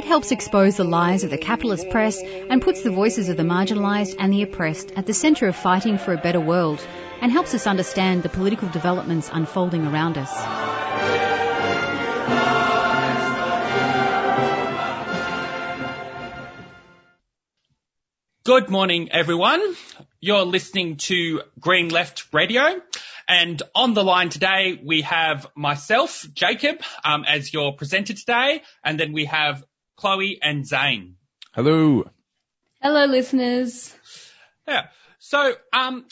It helps expose the lies of the capitalist press and puts the voices of the marginalised and the oppressed at the centre of fighting for a better world and helps us understand the political developments unfolding around us. Good morning, everyone. You're listening to Green Left Radio. And on the line today, we have myself, Jacob, um, as your presenter today. And then we have Chloe and Zane. Hello. Hello, listeners. Yeah. So, um,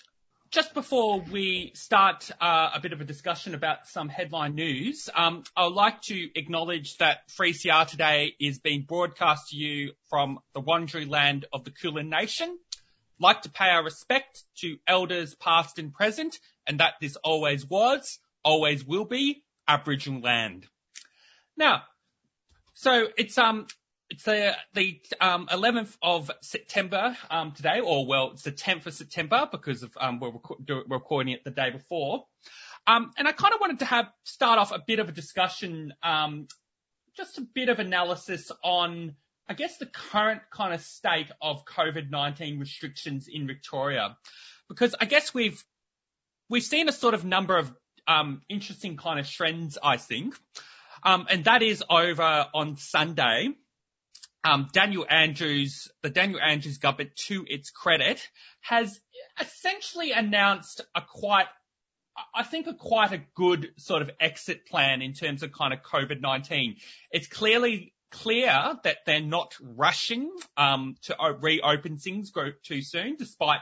just before we start uh, a bit of a discussion about some headline news, um, I would like to acknowledge that 3CR today is being broadcast to you from the Wurundjeri land of the Kulin Nation. I'd like to pay our respect to elders past and present, and that this always was, always will be Aboriginal land. Now, so it's um it's the the um, 11th of September um, today, or well, it's the 10th of September because of um, we're, we're recording it the day before. Um, and I kind of wanted to have start off a bit of a discussion, um, just a bit of analysis on, I guess, the current kind of state of COVID-19 restrictions in Victoria, because I guess we've we've seen a sort of number of um, interesting kind of trends, I think, and that is over on Sunday um, Daniel Andrews, the Daniel Andrews government, to its credit, has essentially announced a quite, I think, a quite a good sort of exit plan in terms of kind of COVID-19. It's clearly clear that they're not rushing um, to reopen things too soon, despite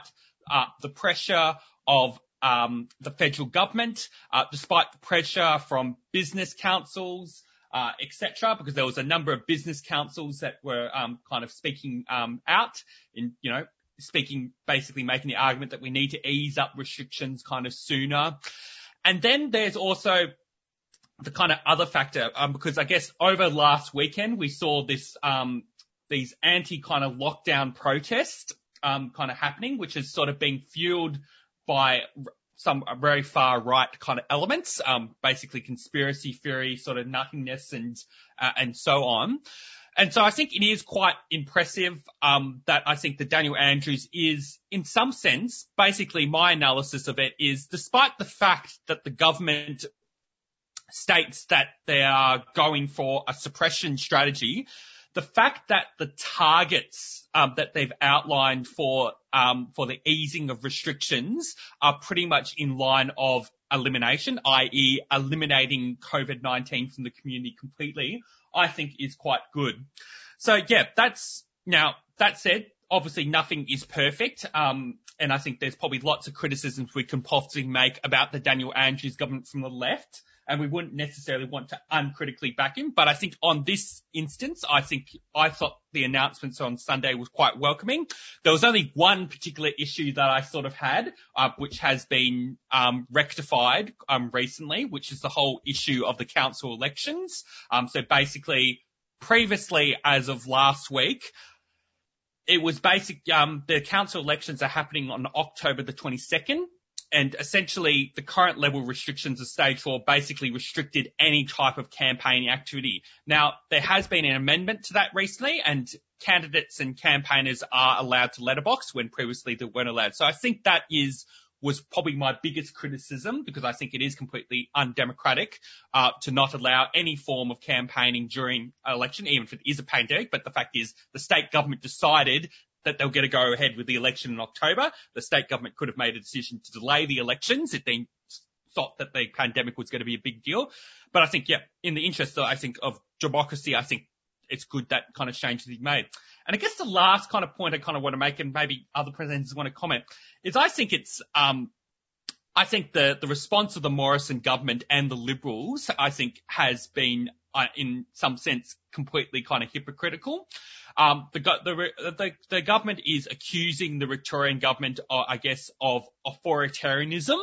uh, the pressure of um, the federal government, uh, despite the pressure from business councils, uh, etc. Because there was a number of business councils that were um, kind of speaking um, out in, you know, speaking, basically making the argument that we need to ease up restrictions kind of sooner. And then there's also the kind of other factor, um, because I guess over last weekend we saw this, um, these anti kind of lockdown protests, um, kind of happening, which is sort of being fueled by some very far right kind of elements, um, basically conspiracy theory, sort of nothingness and, uh, and so on. And so I think it is quite impressive, um, that I think that Daniel Andrews is, in some sense, basically my analysis of it is despite the fact that the government states that they are going for a suppression strategy, the fact that the targets um, that they've outlined for um, for the easing of restrictions are pretty much in line of elimination, i.e., eliminating COVID-19 from the community completely, I think is quite good. So yeah, that's now that said, obviously nothing is perfect. Um, and I think there's probably lots of criticisms we can possibly make about the Daniel Andrews government from the left and we wouldn't necessarily want to uncritically back him. But I think on this instance, I think I thought the announcements on Sunday was quite welcoming. There was only one particular issue that I sort of had, uh, which has been um, rectified um, recently, which is the whole issue of the council elections. Um, so basically, previously, as of last week, it was basic. Um, the council elections are happening on October the 22nd and essentially the current level restrictions of stage four basically restricted any type of campaigning activity. Now, there has been an amendment to that recently and candidates and campaigners are allowed to letterbox when previously they weren't allowed. So I think that is was probably my biggest criticism because I think it is completely undemocratic uh, to not allow any form of campaigning during election, even if it is a pandemic. But the fact is, the state government decided that they'll get a go ahead with the election in October. The state government could have made a decision to delay the elections if they thought that the pandemic was going to be a big deal. But I think, yeah, in the interest, of, I think, of democracy, I think it's good that kind of change has been made. And I guess the last kind of point I kind of want to make, and maybe other presenters want to comment, is I think it's, um, I think the, the response of the Morrison government and the Liberals, I think, has been uh, in some sense completely kind of hypocritical. Um, the, the, the, the, government is accusing the Victorian government, uh, I guess, of authoritarianism.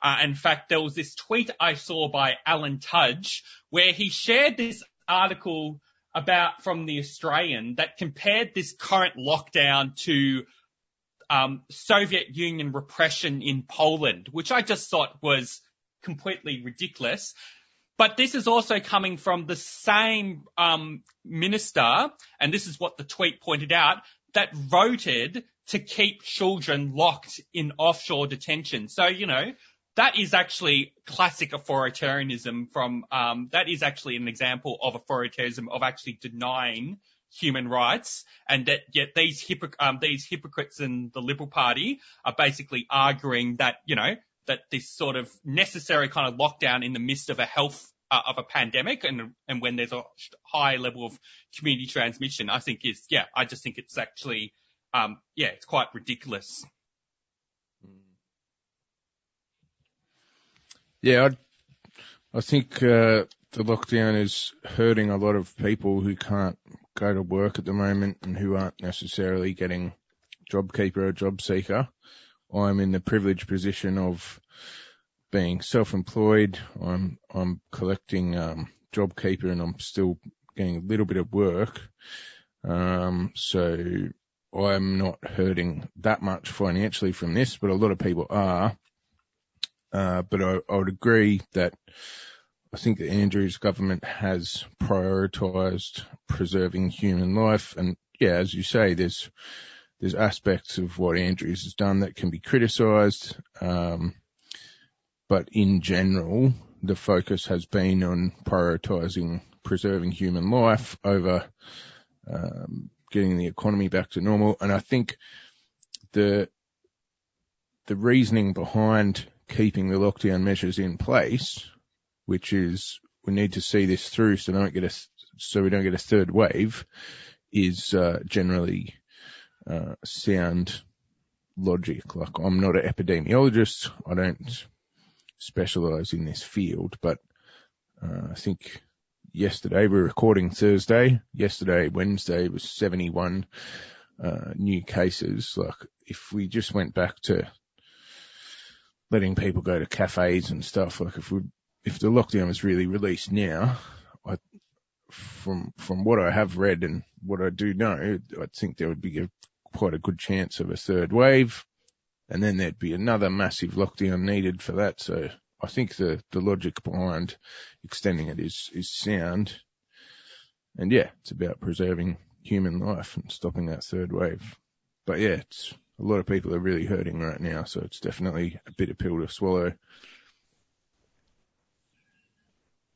Uh, in fact, there was this tweet I saw by Alan Tudge where he shared this article about from the Australian that compared this current lockdown to um, Soviet Union repression in Poland, which I just thought was completely ridiculous. But this is also coming from the same um, minister, and this is what the tweet pointed out, that voted to keep children locked in offshore detention. So, you know, that is actually classic authoritarianism from, um, that is actually an example of authoritarianism of actually denying human rights and that yet these, hypocr- um, these hypocrites in the Liberal Party are basically arguing that, you know, that this sort of necessary kind of lockdown in the midst of a health uh, of a pandemic and and when there's a high level of community transmission, I think is yeah, I just think it's actually um, yeah, it's quite ridiculous. Yeah, I, I think uh, the lockdown is hurting a lot of people who can't go to work at the moment and who aren't necessarily getting JobKeeper or JobSeeker. I'm in the privileged position of being self-employed. I'm I'm collecting um, JobKeeper and I'm still getting a little bit of work. Um, so I'm not hurting that much financially from this, but a lot of people are. Uh, but I, I would agree that I think the Andrews government has prioritised preserving human life, and yeah, as you say, there's there's aspects of what Andrews has done that can be criticised, um, but in general, the focus has been on prioritising preserving human life over um, getting the economy back to normal. And I think the the reasoning behind keeping the lockdown measures in place, which is we need to see this through so don't get a so we don't get a third wave, is uh, generally uh, sound logic. Like I'm not an epidemiologist. I don't specialize in this field, but uh, I think yesterday we're recording Thursday. Yesterday, Wednesday was 71 uh, new cases. Like if we just went back to letting people go to cafes and stuff, like if we if the lockdown was really released now, I, from from what I have read and what I do know, I think there would be a quite a good chance of a third wave, and then there'd be another massive lockdown needed for that. So I think the, the logic behind extending it is, is sound. And yeah, it's about preserving human life and stopping that third wave. But yeah, it's a lot of people are really hurting right now, so it's definitely a bitter pill to swallow.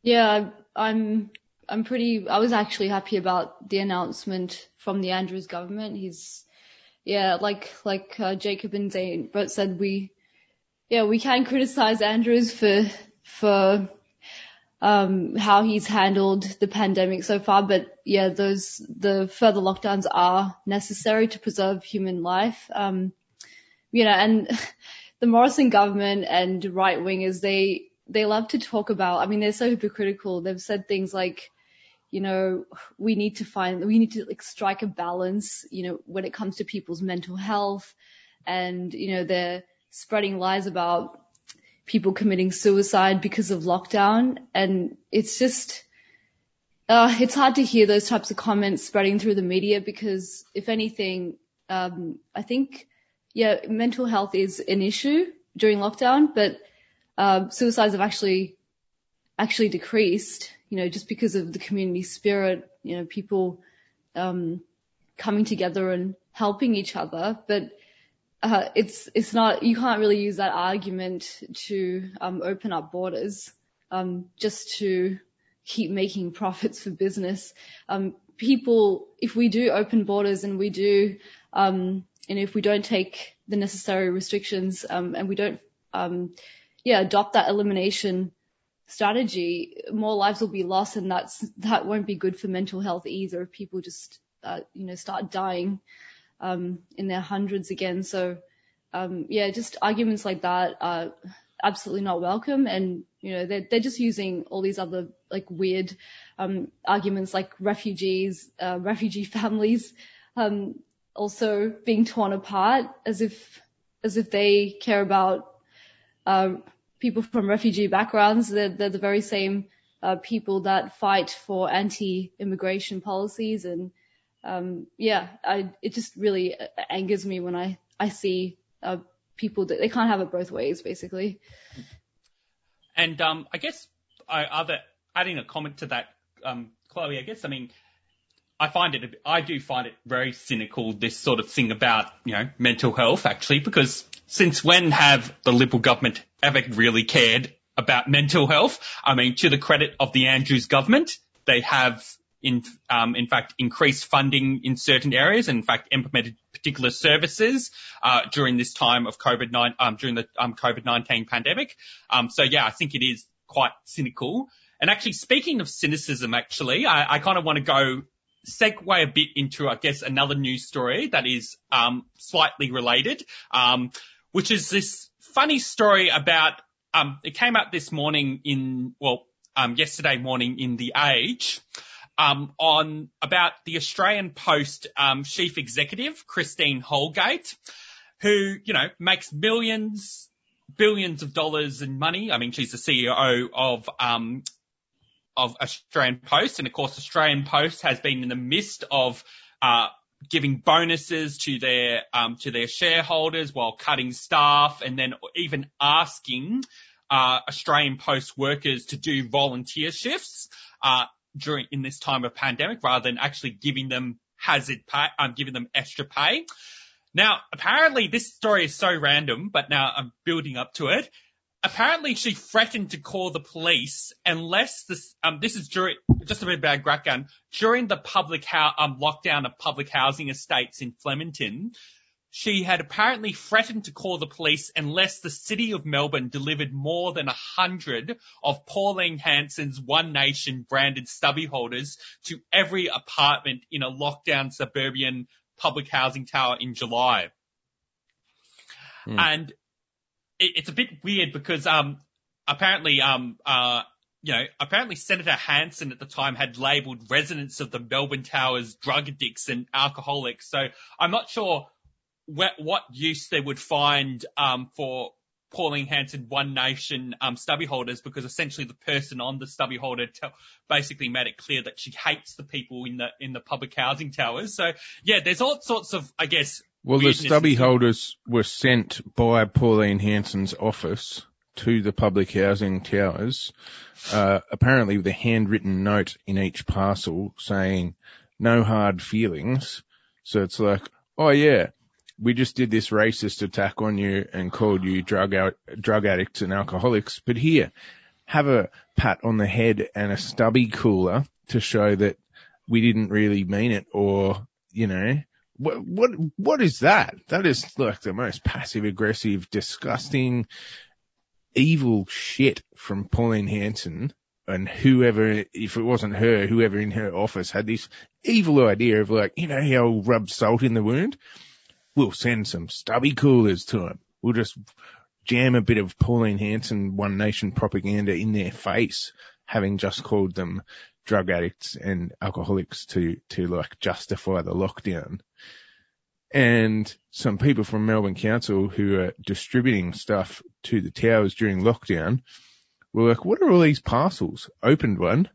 Yeah, I'm I'm pretty I was actually happy about the announcement from the Andrews government. He's yeah, like like uh, Jacob and Zane but said, we yeah we can criticize Andrews for for um, how he's handled the pandemic so far, but yeah, those the further lockdowns are necessary to preserve human life. Um, you know, and the Morrison government and right wingers they they love to talk about. I mean, they're so hypocritical. They've said things like you know, we need to find, we need to like strike a balance, you know, when it comes to people's mental health and, you know, they're spreading lies about people committing suicide because of lockdown. And it's just, uh, it's hard to hear those types of comments spreading through the media because if anything, um, I think, yeah, mental health is an issue during lockdown, but, uh, suicides have actually, actually decreased you know, just because of the community spirit, you know, people um, coming together and helping each other. But uh, it's it's not you can't really use that argument to um, open up borders um, just to keep making profits for business. Um, people, if we do open borders and we do, um, and if we don't take the necessary restrictions um, and we don't, um, yeah, adopt that elimination strategy, more lives will be lost, and that's that won't be good for mental health either. If people just uh, you know start dying um, in their hundreds again, so um, yeah, just arguments like that are absolutely not welcome. And, you know, they're, they're just using all these other like weird, um, arguments like refugees, uh, refugee families, um, also being torn apart as if, as if they care about, uh, people from refugee backgrounds. They're, they're the very same, uh, people that fight for anti-immigration policies and, um, yeah, I, it just really angers me when I, I see, uh, people that they can't have it both ways, basically. And um, I guess I, other adding a comment to that, um, Chloe. I guess I mean I find it I do find it very cynical this sort of thing about you know mental health actually because since when have the Liberal government ever really cared about mental health? I mean, to the credit of the Andrews government, they have in, um, in fact, increased funding in certain areas, and in fact, implemented particular services uh, during this time of COVID-19, um, during the um, COVID-19 pandemic. Um, so yeah, I think it is quite cynical. And actually, speaking of cynicism, actually, I, I kind of want to go segue a bit into, I guess, another news story that is um, slightly related, um, which is this funny story about. Um, it came out this morning in well, um, yesterday morning in the Age um, on about the Australian Post um, chief executive Christine Holgate, who you know makes millions, billions of dollars in money. I mean, she's the CEO of um, of Australian Post, and of course, Australian Post has been in the midst of uh, giving bonuses to their um, to their shareholders while cutting staff, and then even asking uh, Australian Post workers to do volunteer shifts. Uh, during in this time of pandemic rather than actually giving them hazard pay, um, giving them extra pay. Now, apparently this story is so random, but now I'm building up to it. Apparently she threatened to call the police unless this, um, this is during, just a bit about background, during the public, ho- um, lockdown of public housing estates in Flemington, she had apparently threatened to call the police unless the city of Melbourne delivered more than a hundred of Pauline Hanson's One Nation branded stubby holders to every apartment in a lockdown suburban public housing tower in July. Hmm. And it, it's a bit weird because, um, apparently, um, uh, you know, apparently Senator Hanson at the time had labelled residents of the Melbourne Towers drug addicts and alcoholics. So I'm not sure what use they would find um, for Pauline Hanson One Nation um, stubby holders because essentially the person on the stubby holder t- basically made it clear that she hates the people in the in the public housing towers. So yeah, there's all sorts of I guess. Well, the stubby holders were sent by Pauline Hanson's office to the public housing towers, uh, apparently with a handwritten note in each parcel saying no hard feelings. So it's like, oh yeah, we just did this racist attack on you and called you drug out, drug addicts and alcoholics, but here, have a pat on the head and a stubby cooler to show that we didn't really mean it or, you know, what, what, what is that? That is like the most passive aggressive, disgusting, evil shit from Pauline Hanson and whoever, if it wasn't her, whoever in her office had this evil idea of like, you know, how rub salt in the wound we'll send some stubby coolers to them. We'll just jam a bit of Pauline Hanson One Nation propaganda in their face, having just called them drug addicts and alcoholics to, to like justify the lockdown. And some people from Melbourne Council who are distributing stuff to the towers during lockdown were like, what are all these parcels? Opened one.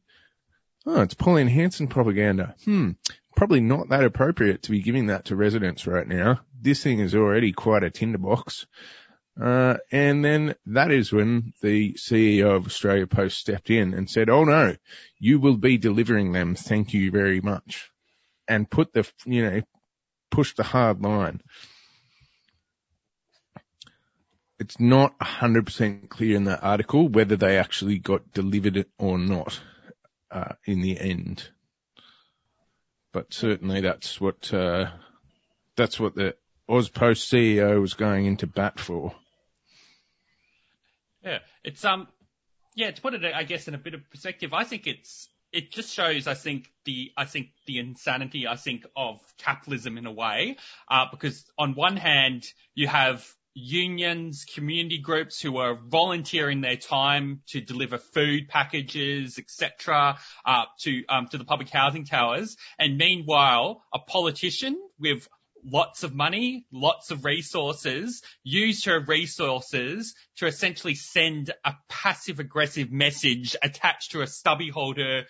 Oh, it's Pauline Hanson propaganda. Hmm probably not that appropriate to be giving that to residents right now. This thing is already quite a tinderbox. Uh, and then that is when the CEO of Australia Post stepped in and said, Oh no, you will be delivering them. Thank you very much. And put the, you know, push the hard line. It's not 100% clear in that article whether they actually got delivered or not, uh, in the end but certainly that's what uh, that's what the AusPost CEO was going into bat for. Yeah, it's um, yeah, to put it, I guess, in a bit of perspective, I think it's it just shows, I think, the I think the insanity, I think, of capitalism in a way, uh, because on one hand you have unions, community groups who are volunteering their time to deliver food packages, etc., uh, to um, to the public housing towers. And meanwhile, a politician with lots of money, lots of resources, used her resources to essentially send a passive aggressive message attached to a stubby holder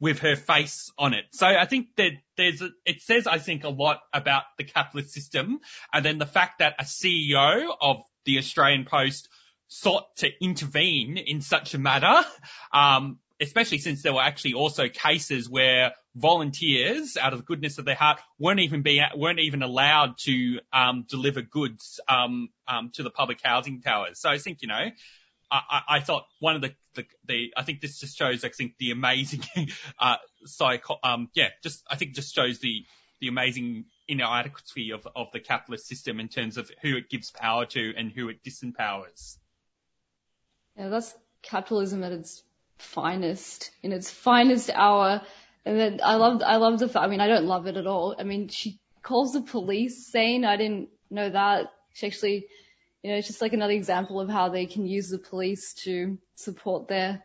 with her face on it. So I think that there's, a, it says, I think, a lot about the capitalist system. And then the fact that a CEO of the Australian Post sought to intervene in such a matter, um, especially since there were actually also cases where volunteers, out of the goodness of their heart, weren't even be weren't even allowed to um, deliver goods um, um, to the public housing towers. So I think you know I, I thought one of the, the, the, I think this just shows, I think, the amazing, uh, psycho, um, yeah, just, I think just shows the, the amazing inadequacy of, of the capitalist system in terms of who it gives power to and who it disempowers. Yeah, that's capitalism at its finest, in its finest hour. And then I love, I love the, I mean, I don't love it at all. I mean, she calls the police saying I didn't know that. She actually, you know, it's just like another example of how they can use the police to support their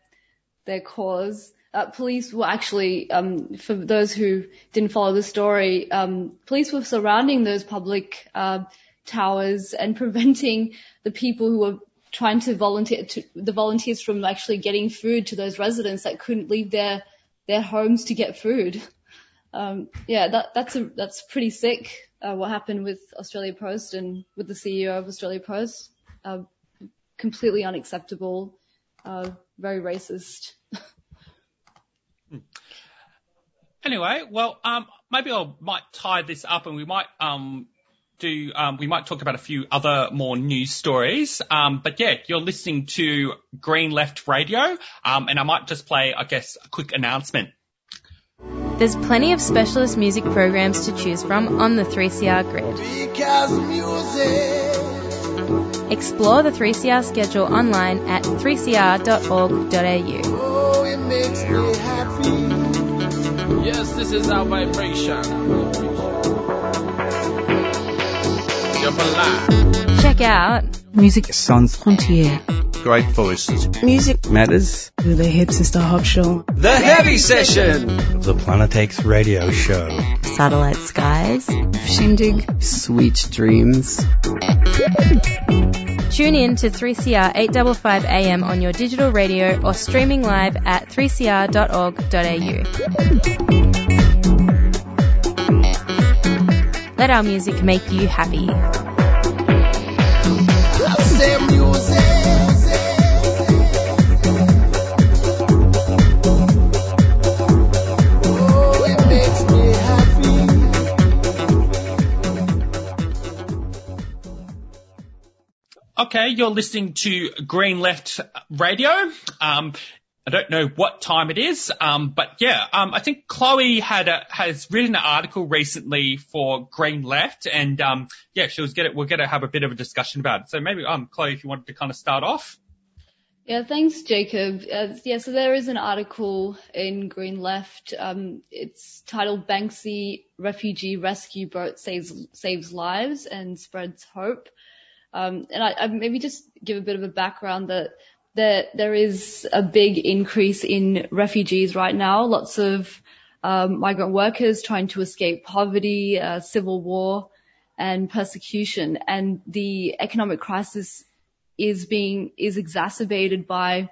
their cause. Uh, police were actually, um, for those who didn't follow the story, um, police were surrounding those public uh, towers and preventing the people who were trying to volunteer, to, the volunteers from actually getting food to those residents that couldn't leave their their homes to get food. Um, yeah, that that's a that's pretty sick uh, what happened with Australia Post and with the CEO of Australia Post. Uh, completely unacceptable, uh, very racist. anyway, well, um, maybe I might tie this up and we might um, do um, we might talk about a few other more news stories. Um, but yeah, you're listening to Green Left Radio, um, and I might just play, I guess, a quick announcement. There's plenty of specialist music programs to choose from on the 3CR grid. Explore the 3CR schedule online at 3cr.org.au. Oh, yes, this is our vibration. Check out Music Sans Frontier great voices. Music matters. With the Hip Sister Hop Show. The Heavy Session. The Planetex Radio Show. Satellite Skies. Shindig. Sweet Dreams. Tune in to 3CR 855 AM on your digital radio or streaming live at 3cr.org.au. Let our music make you happy. Okay, you're listening to Green Left Radio. Um, I don't know what time it is, um, but yeah, um, I think Chloe had a, has written an article recently for Green Left, and um, yeah, she was get we're going to have a bit of a discussion about it. So maybe, um, Chloe, if you wanted to kind of start off. Yeah, thanks, Jacob. Uh, yeah, so there is an article in Green Left. Um, it's titled "Banksy Refugee Rescue Boat Saves Saves Lives and Spreads Hope." Um, and I, I maybe just give a bit of a background that there, there is a big increase in refugees right now. Lots of um, migrant workers trying to escape poverty, uh, civil war, and persecution. And the economic crisis is being is exacerbated by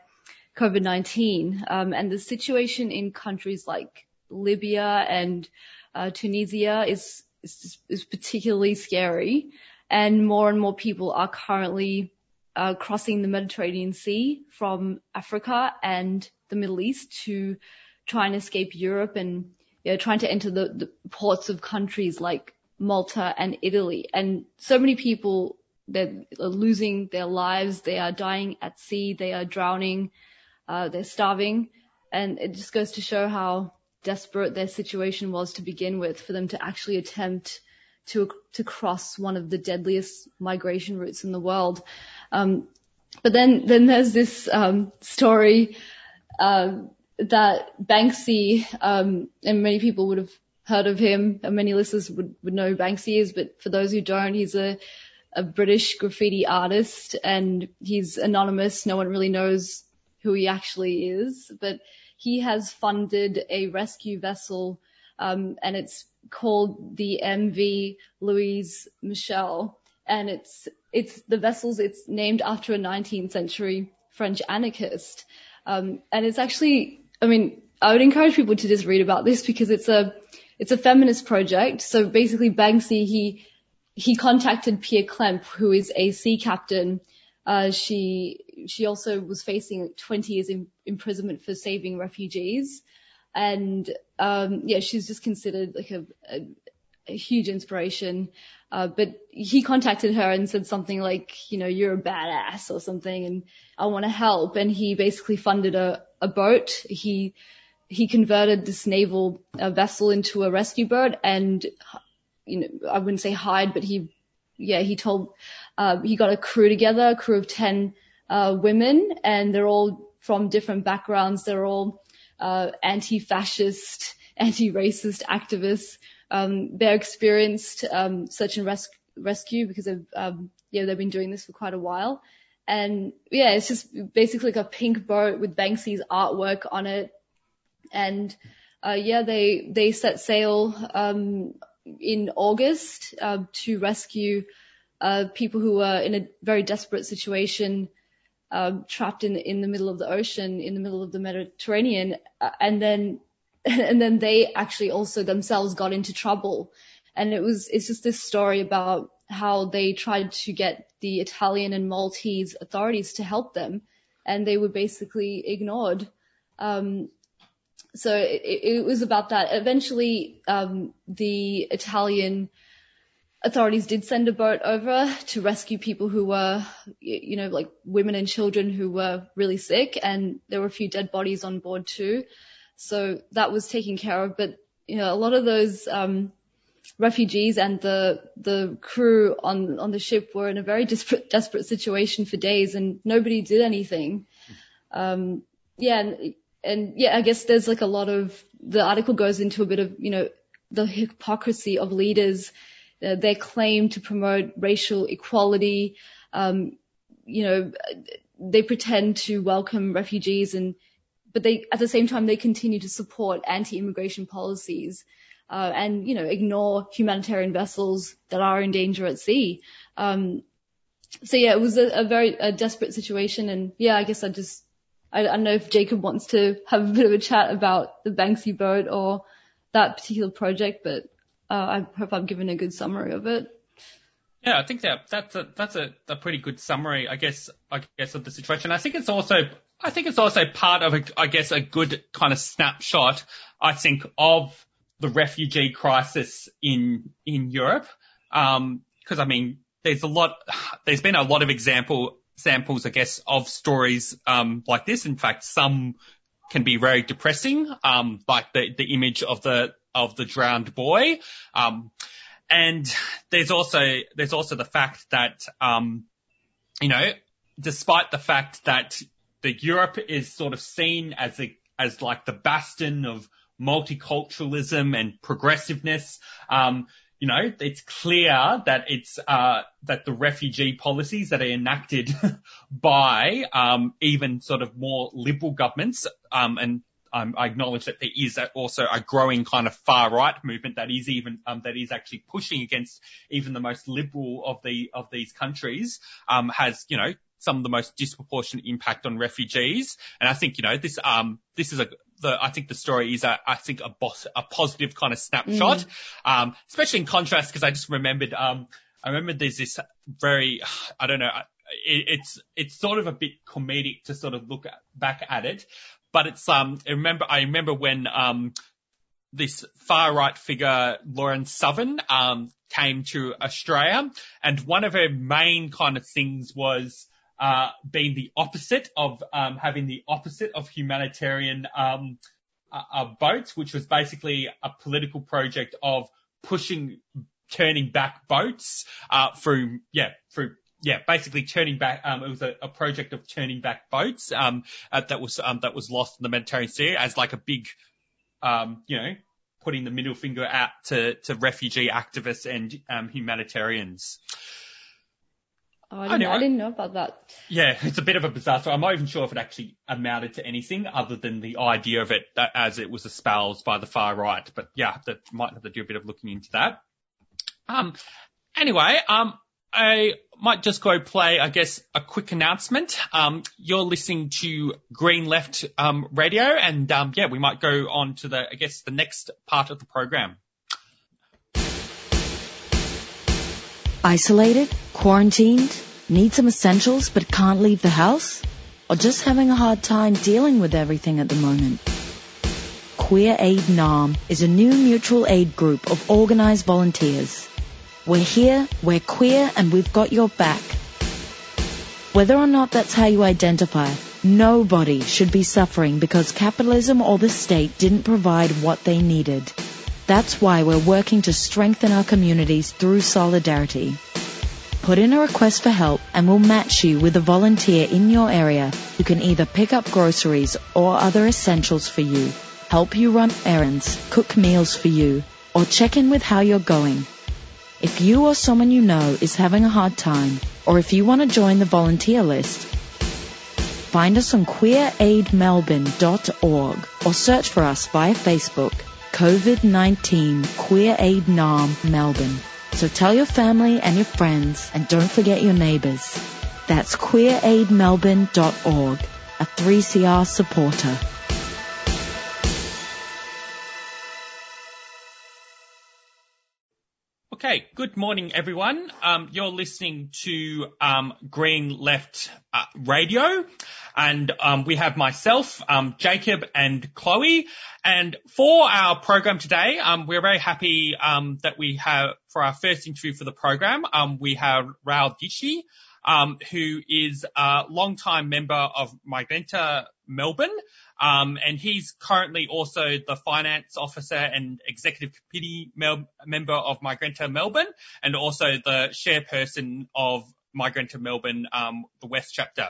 COVID-19. Um, and the situation in countries like Libya and uh, Tunisia is, is is particularly scary and more and more people are currently uh, crossing the Mediterranean Sea from Africa and the Middle East to try and escape Europe and you know, trying to enter the, the ports of countries like Malta and Italy. And so many people they're losing their lives, they are dying at sea, they are drowning, uh, they're starving, and it just goes to show how desperate their situation was to begin with for them to actually attempt to to cross one of the deadliest migration routes in the world. Um, but then then there's this um, story uh, that Banksy um, and many people would have heard of him, and many listeners would, would know who Banksy is. But for those who don't, he's a a British graffiti artist and he's anonymous. No one really knows who he actually is, but he has funded a rescue vessel, um, and it's called the MV Louise Michel. And it's, it's the vessels, it's named after a 19th century French anarchist. Um, and it's actually, I mean, I would encourage people to just read about this because it's a, it's a feminist project. So basically Banksy, he, he contacted Pia Klemp, who is a sea captain. Uh, she, she also was facing 20 years in imprisonment for saving refugees. And, um, yeah, she's just considered like a, a, a huge inspiration. Uh, but he contacted her and said something like, you know, you're a badass or something and I want to help. And he basically funded a, a boat. He, he converted this naval uh, vessel into a rescue boat and, you know, I wouldn't say hide, but he, yeah, he told, uh, he got a crew together, a crew of 10, uh, women and they're all from different backgrounds. They're all, uh, anti-fascist, anti-racist activists um, they're experienced um, search and res- rescue because of um, yeah they've been doing this for quite a while, and yeah it's just basically like a pink boat with Banksy's artwork on it, and uh, yeah they they set sail um, in August uh, to rescue uh, people who were in a very desperate situation. Uh, trapped in in the middle of the ocean, in the middle of the Mediterranean, uh, and then and then they actually also themselves got into trouble. And it was, it's just this story about how they tried to get the Italian and Maltese authorities to help them and they were basically ignored. Um, so it, it, was about that. Eventually, um, the Italian authorities did send a boat over to rescue people who were, you know, like women and children who were really sick and there were a few dead bodies on board too. So that was taken care of. But, you know, a lot of those, um, refugees and the, the crew on, on the ship were in a very desperate, desperate situation for days and nobody did anything. Um, yeah. And, and yeah, I guess there's like a lot of, the article goes into a bit of, you know, the hypocrisy of leaders, uh, their claim to promote racial equality. Um, you know, they pretend to welcome refugees and but they, at the same time, they continue to support anti-immigration policies, uh, and, you know, ignore humanitarian vessels that are in danger at sea. Um, so yeah, it was a, a very a desperate situation, and yeah, I guess I just I, I don't know if Jacob wants to have a bit of a chat about the Banksy boat or that particular project, but uh, I hope I've given a good summary of it. Yeah, I think that that's a that's a, a pretty good summary, I guess, I guess of the situation. I think it's also I think it's also part of, a, I guess, a good kind of snapshot, I think, of the refugee crisis in in Europe. Because um, I mean, there's a lot, there's been a lot of example samples, I guess, of stories um, like this. In fact, some can be very depressing, um, like the the image of the of the drowned boy. Um, and there's also there's also the fact that um, you know, despite the fact that that Europe is sort of seen as a, as like the bastion of multiculturalism and progressiveness. Um, you know, it's clear that it's, uh, that the refugee policies that are enacted by, um, even sort of more liberal governments, um, and um, I acknowledge that there is also a growing kind of far right movement that is even um, that is actually pushing against even the most liberal of the of these countries um, has you know some of the most disproportionate impact on refugees. And I think, you know, this, um, this is a, the, I think the story is a, I think a boss, a positive kind of snapshot, mm. um, especially in contrast because I just remembered, um, I remember there's this very, I don't know, it, it's, it's sort of a bit comedic to sort of look at, back at it, but it's, um, I remember, I remember when, um, this far right figure, Lauren Southern, um, came to Australia and one of her main kind of things was, uh, being the opposite of um, having the opposite of humanitarian um, uh, uh, boats, which was basically a political project of pushing, turning back boats uh, through, yeah, through yeah, basically turning back. Um, it was a, a, project of turning back boats um, uh, that was um, that was lost in the Mediterranean Sea as like a big, um, you know, putting the middle finger out to to refugee activists and um, humanitarians. Oh, I, didn't, I didn't know about that. Yeah, it's a bit of a bizarre story. I'm not even sure if it actually amounted to anything other than the idea of it as it was espoused by the far right. But yeah, that might have to do a bit of looking into that. Um, anyway, um, I might just go play, I guess, a quick announcement. Um, you're listening to Green Left um, Radio, and um, yeah, we might go on to the, I guess, the next part of the program. Isolated? Quarantined? Need some essentials but can't leave the house? Or just having a hard time dealing with everything at the moment? Queer Aid Naarm is a new mutual aid group of organized volunteers. We're here, we're queer, and we've got your back. Whether or not that's how you identify, nobody should be suffering because capitalism or the state didn't provide what they needed. That's why we're working to strengthen our communities through solidarity. Put in a request for help and we'll match you with a volunteer in your area who can either pick up groceries or other essentials for you, help you run errands, cook meals for you, or check in with how you're going. If you or someone you know is having a hard time, or if you want to join the volunteer list, find us on queeraidmelbourne.org or search for us via Facebook. COVID-19 Queer Aid Naarm Melbourne. So tell your family and your friends and don't forget your neighbours. That's queeraidmelbourne.org, a 3CR supporter. Okay, good morning, everyone. Um, you're listening to um, Green Left uh, Radio, and um, we have myself, um, Jacob, and Chloe. And for our program today, um, we're very happy um, that we have for our first interview for the program, um we have Raul Dichi, who is a long-time member of Migrante Melbourne. Um, and he's currently also the finance officer and executive committee mel- member of Migrante Melbourne and also the chairperson of Migrante Melbourne, um, the West chapter.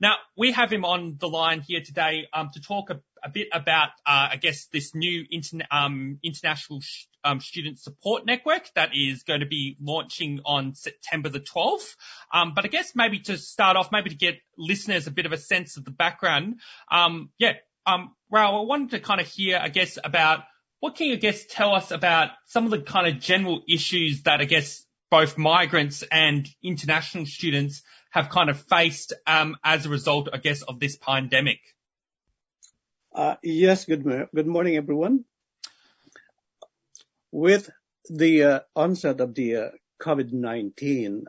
Now, we have him on the line here today um, to talk a, a bit about, uh, I guess, this new interna- um, international sh- um, student support network that is going to be launching on September the 12th. Um, but I guess maybe to start off, maybe to get listeners a bit of a sense of the background. Um, yeah, um, Raul, I wanted to kind of hear, I guess, about what can you, I guess, tell us about some of the kind of general issues that I guess both migrants and international students have kind of faced um, as a result, I guess, of this pandemic? Uh, yes, good, good morning, everyone. With the uh, onset of the uh, COVID-19,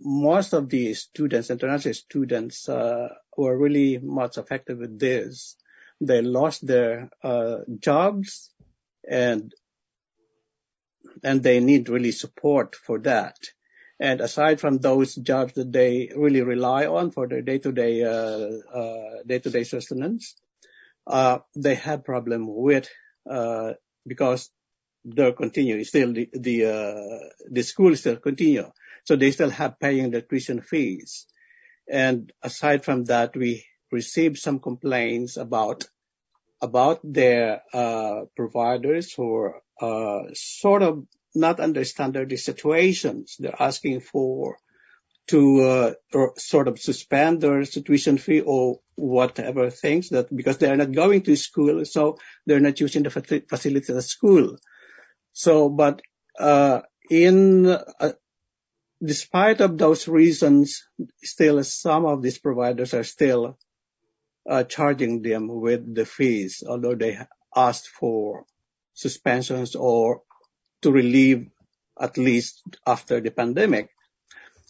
most of the students, international students, uh, were really much affected with this. They lost their uh, jobs and and they need really support for that. And aside from those jobs that they really rely on for their day-to-day uh, uh, day-to-day sustenance, uh, they have problem with uh, because they continue still the the, uh, the school still continue, so they still have paying the tuition fees. And aside from that, we received some complaints about about their uh, providers who are sort of not understand the situations. They're asking for to uh, sort of suspend their tuition fee or whatever things that because they are not going to school, so they're not using the facilities at school. So, but uh, in uh, despite of those reasons, still some of these providers are still uh, charging them with the fees, although they asked for suspensions or to relieve at least after the pandemic.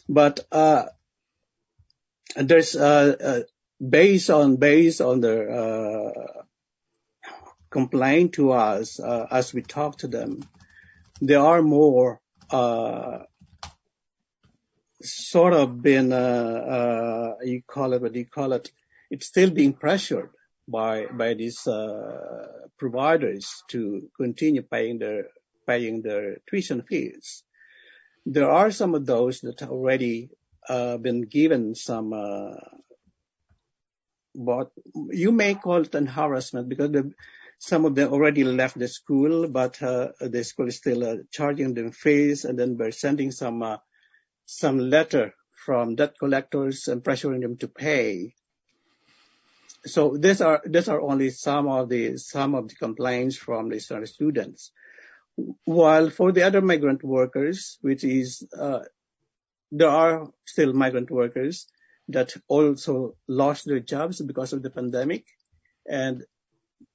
But uh, there's based on based on the uh, complaint to us uh, as we talk to them, there are more uh, sort of been you call it what do you call it? It's still being pressured by by these providers to continue paying their paying their tuition fees. There are some of those that already uh, been given some, uh, what you may call it an harassment because the, some of them already left the school, but uh, the school is still uh, charging them fees, and then we're sending some uh, some letter from debt collectors and pressuring them to pay. So these are these are only some of the some of the complaints from the students. While for the other migrant workers, which is uh, there are still migrant workers that also lost their jobs because of the pandemic, and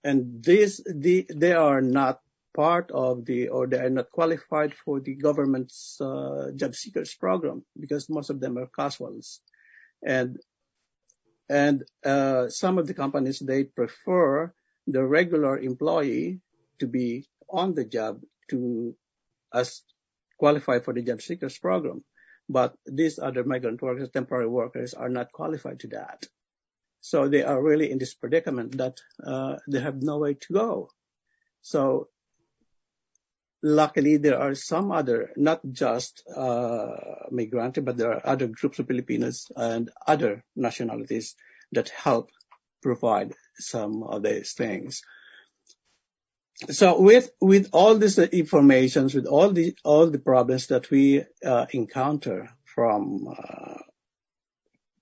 they are not part of the or they are not qualified for the government's uh, job seekers program because most of them are casuals. And and uh, some of the companies they prefer the regular employee to be on the job to as qualify for the job seekers program. But these other migrant workers temporary workers are not qualified to that. So they are really in this predicament that uh, they have no way to go. So luckily there are some other, not just uh, migrant, but there are other groups of Filipinos and other nationalities that help provide some of these things. So with with all these informations, with all the all the problems that we uh, encounter from uh,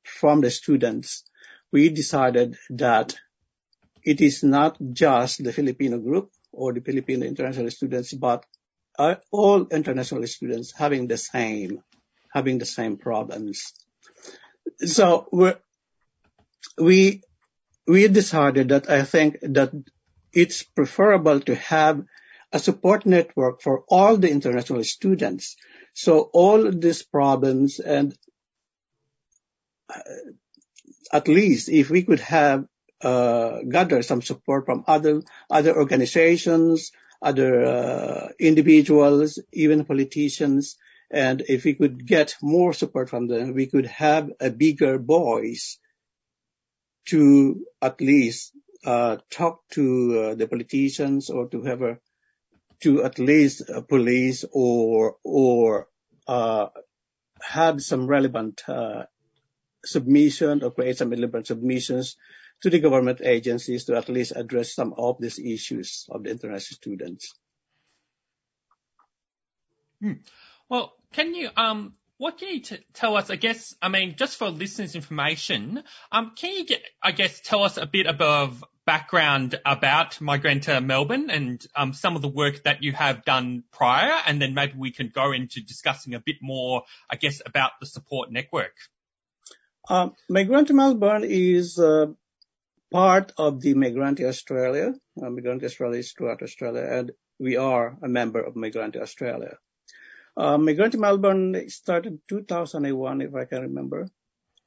from the students, we decided that it is not just the Filipino group or the Filipino international students, but all international students having the same having the same problems. So we we we decided that I think that it's preferable to have a support network for all the international students. So all these problems and uh, at least if we could have uh, gather some support from other other organizations, other uh, individuals, even politicians, and if we could get more support from them, we could have a bigger voice to at least talk to uh, the politicians or to have a to at least uh, police or or uh, have some relevant uh, submission or create some relevant submissions to the government agencies to at least address some of these issues of the international students. Hmm. Well, can you um, what can you t- tell us? I guess, I mean, just for listeners' information, um, can you get, I guess, tell us a bit of background about Migrante Melbourne and um, some of the work that you have done prior, and then maybe we can go into discussing a bit more, I guess, about the support network. Um, Migrante Melbourne is uh, part of the Migrante Australia. Uh, Migrante Australia is throughout Australia, and we are a member of Migrante Australia. Uh, Migrante Melbourne started 2001, if I can remember,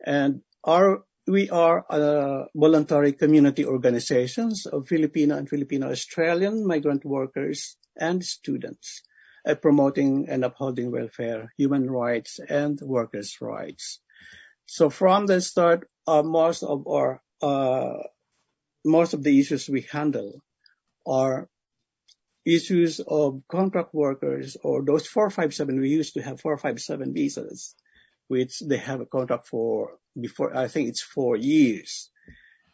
and our we are a voluntary community organizations of Filipino and Filipino Australian migrant workers and students, uh, promoting and upholding welfare, human rights, and workers' rights. So from the start, uh, most of our uh, most of the issues we handle are issues of contract workers or those 457. We used to have 457 visas, which they have a contract for before, I think it's four years.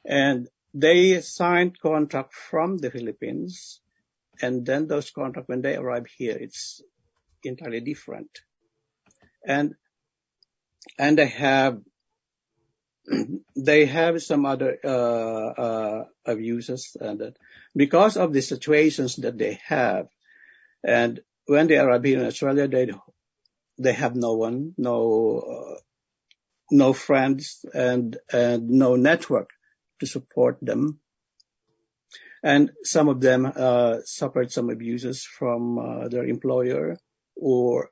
And they signed contract from the Philippines. And then those contract, when they arrive here, it's entirely different. And, and they have they have some other uh, uh, abuses and because of the situations that they have and when they arrive here in Australia they they have no one no uh, no friends and and no network to support them and some of them uh, suffered some abuses from uh, their employer or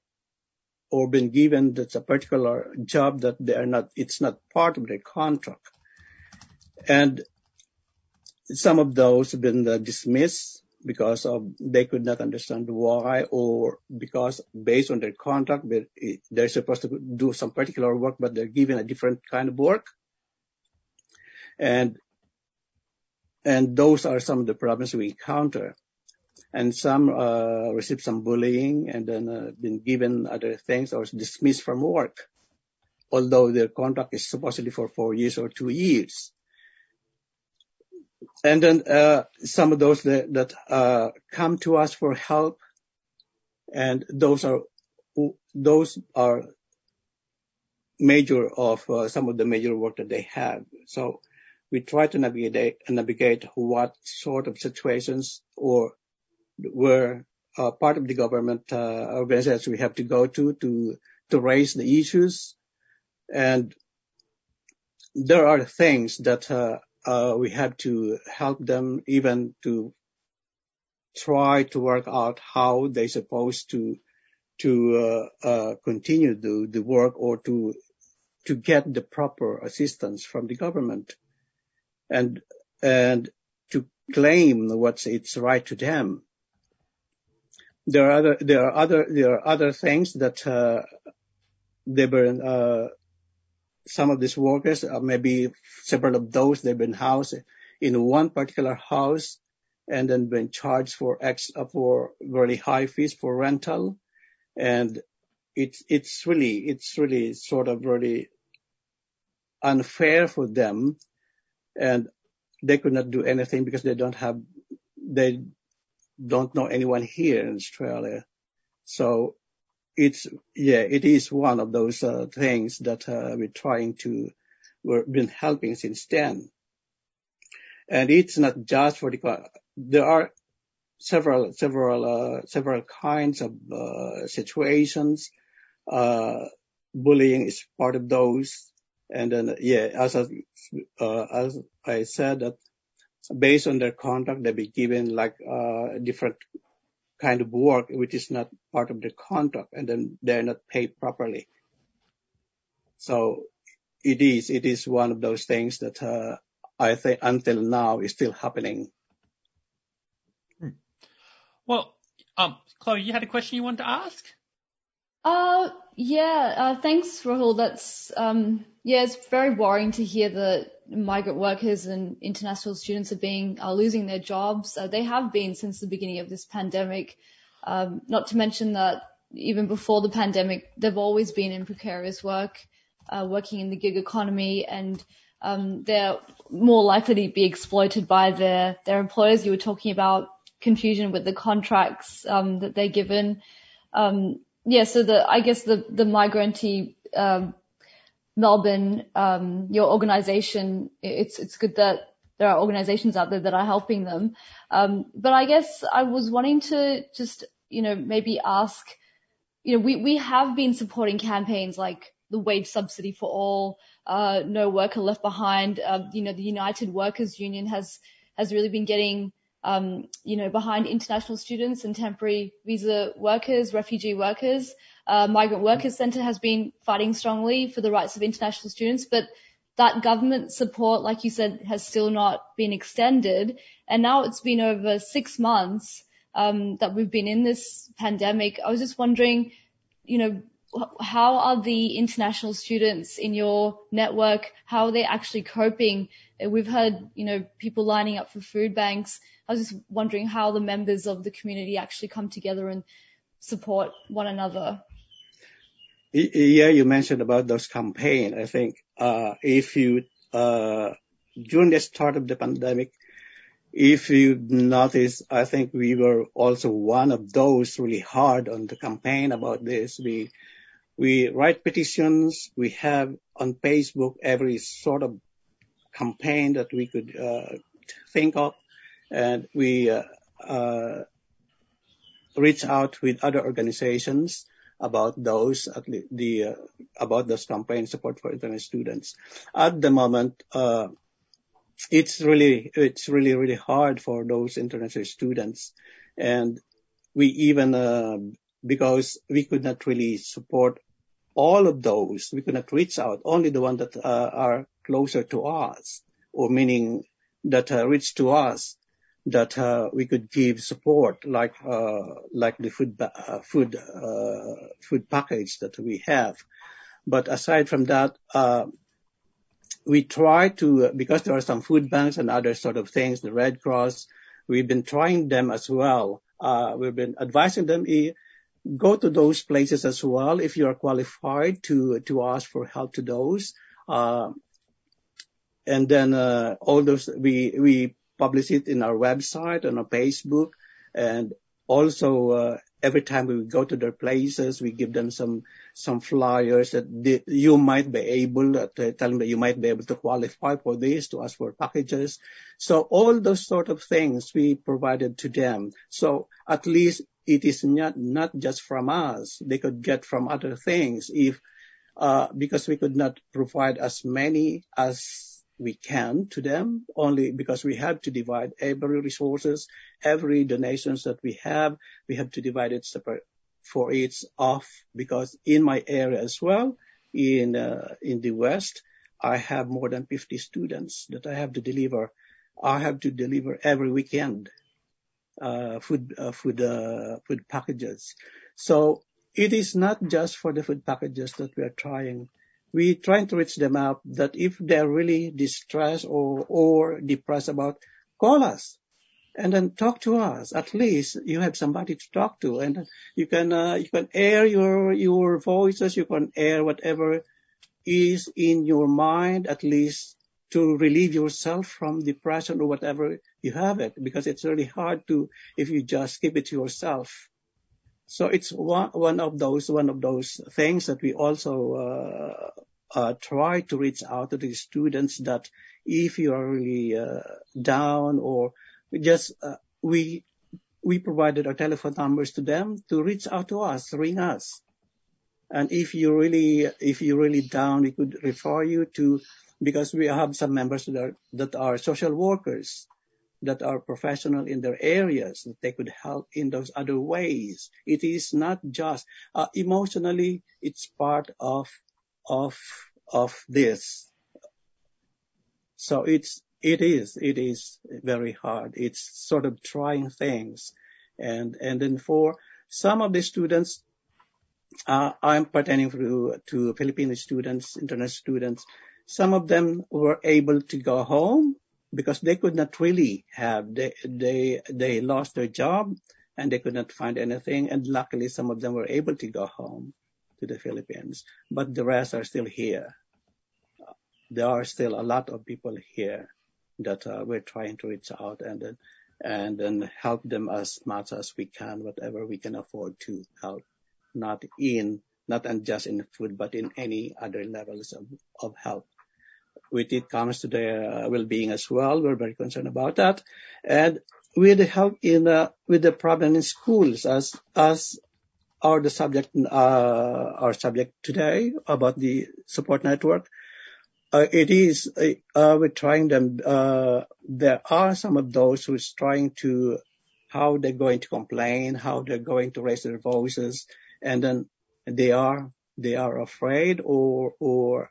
or been given that's a particular job that they are not, it's not part of their contract. And some of those have been uh, dismissed because of they could not understand why or because based on their contract they're supposed to do some particular work but they're given a different kind of work and and those are some of the problems we encounter and some uh, received some bullying and then uh, been given other things or dismissed from work, although their contract is supposedly for four years or two years. And then uh, some of those that, that uh, come to us for help, and those are those are major of uh, some of the major work that they have. So we try to navigate navigate what sort of situations or where uh, part of the government uh, organizations we have to go to to to raise the issues, and there are things that uh, we have to help them even to try to work out how they're supposed to to uh, uh, continue the, the work or to to get the proper assistance from the government and and to claim what's it's right to them. There are other there are other there are other things that uh, they've been uh, some of these workers uh, maybe several of those they've been housed in one particular house and then been charged for ex uh, for really high fees for rental. And it's it's really it's really sort of really unfair for them. And they could not do anything because they don't have they don't know anyone here in Australia. So it's yeah it is one of those uh, things that uh, we're trying to we've been helping since then and it's not just for the there are several several uh, several kinds of uh, situations. Uh, bullying is part of those, and then yeah, as I, uh, as I said that based on their conduct, they be given like uh, different kind of work which is not part of the contract, and then they're not paid properly. So it is it is one of those things that uh, I think until now is still happening. Well, um, Chloe, you had a question you wanted to ask? Uh, yeah, uh, thanks, Rahul. That's, um, yeah, it's very worrying to hear that migrant workers and international students are being, are losing their jobs. Uh, they have been since the beginning of this pandemic. Um, not to mention that even before the pandemic, they've always been in precarious work, uh, working in the gig economy and, um, they're more likely to be exploited by their, their employers. You were talking about confusion with the contracts um, that they're given. Um, yeah, so the I guess the the Migrante um, Melbourne, um, your organisation, it's it's good that there are organisations out there that are helping them. Um, but I guess I was wanting to just you know maybe ask, you know, we we have been supporting campaigns like the wage subsidy for all, uh, no worker left behind. Uh, you know, the United Workers Union has has really been getting um, you know, behind international students and temporary visa workers, refugee workers. Uh, Migrant Workers Centre has been fighting strongly for the rights of international students, but that government support, like you said, has still not been extended. And now it's been over six months um, that we've been in this pandemic. I was just wondering, you know, how are the international students in your network? How are they actually coping? We've heard, you know, people lining up for food banks. I was just wondering how the members of the community actually come together and support one another. Yeah, you mentioned about those campaign. I think uh, if you uh, during the start of the pandemic, if you notice, I think we were also one of those really hard on the campaign about this. We we write petitions. We have on Facebook every sort of campaign that we could uh, think of and we uh, uh, reach out with other organizations about those at the uh, about those campaign support for international students. At the moment, uh, it's really it's really really hard for those international students, and we even uh, because we could not really support all of those, we could not reach out only the ones that uh, are closer to us, or meaning that reach to us that uh, we could give support like uh, like the food uh, food uh, food package that we have. But aside from that, uh, we try to because there are some food banks and other sort of things. The Red Cross, we've been trying them as well. Uh, we've been advising them. Go to those places as well if you are qualified to to ask for help to those. and then all those we we publish it in our website, on our Facebook, and also, uh, every time we go to their places, we give them some some flyers that you might be able uh, to tell them that you might be able to qualify for this, to ask for packages. So all those sort of things we provided to them. So at least it is not not just from us. They could get from other things if uh, because we could not provide as many as we can to them only because we have to divide every resources, every donations that we have, we have to divide it separate for each off because in my area as well, in, uh, in the West, I have more than 50 students that I have to deliver. I have to deliver every weekend, uh, food, uh, food, uh, food packages. So it is not just for the food packages that we are trying we trying to reach them out that if they're really distressed or, or depressed about, call us and then talk to us. At least you have somebody to talk to and you can, uh, you can air your, your voices. You can air whatever is in your mind, at least to relieve yourself from depression or whatever you have it, because it's really hard to, if you just keep it to yourself. So it's one, of those, one of those things that we also, uh, uh, try to reach out to the students that if you are really uh, down or just uh, we we provided our telephone numbers to them to reach out to us, ring us. And if you really if you're really down, we could refer you to because we have some members that are, that are social workers that are professional in their areas that they could help in those other ways. It is not just uh, emotionally; it's part of of of this. So it's it is it is very hard. It's sort of trying things, and and then for some of the students, uh, I'm pertaining to to Filipino students, international students. Some of them were able to go home because they could not really have they they they lost their job and they could not find anything and luckily some of them were able to go home to the Philippines, but the rest are still here. There are still a lot of people here that uh, we're trying to reach out and and then help them as much as we can, whatever we can afford to help, not in not just in food, but in any other levels of, of help. With it comes to their uh, well-being as well. We're very concerned about that, and with the help in uh, with the problem in schools as as are the subject, uh, our subject today about the support network. Uh, it is, uh, uh we're trying them, there are some of those who's trying to, how they're going to complain, how they're going to raise their voices, and then they are, they are afraid or, or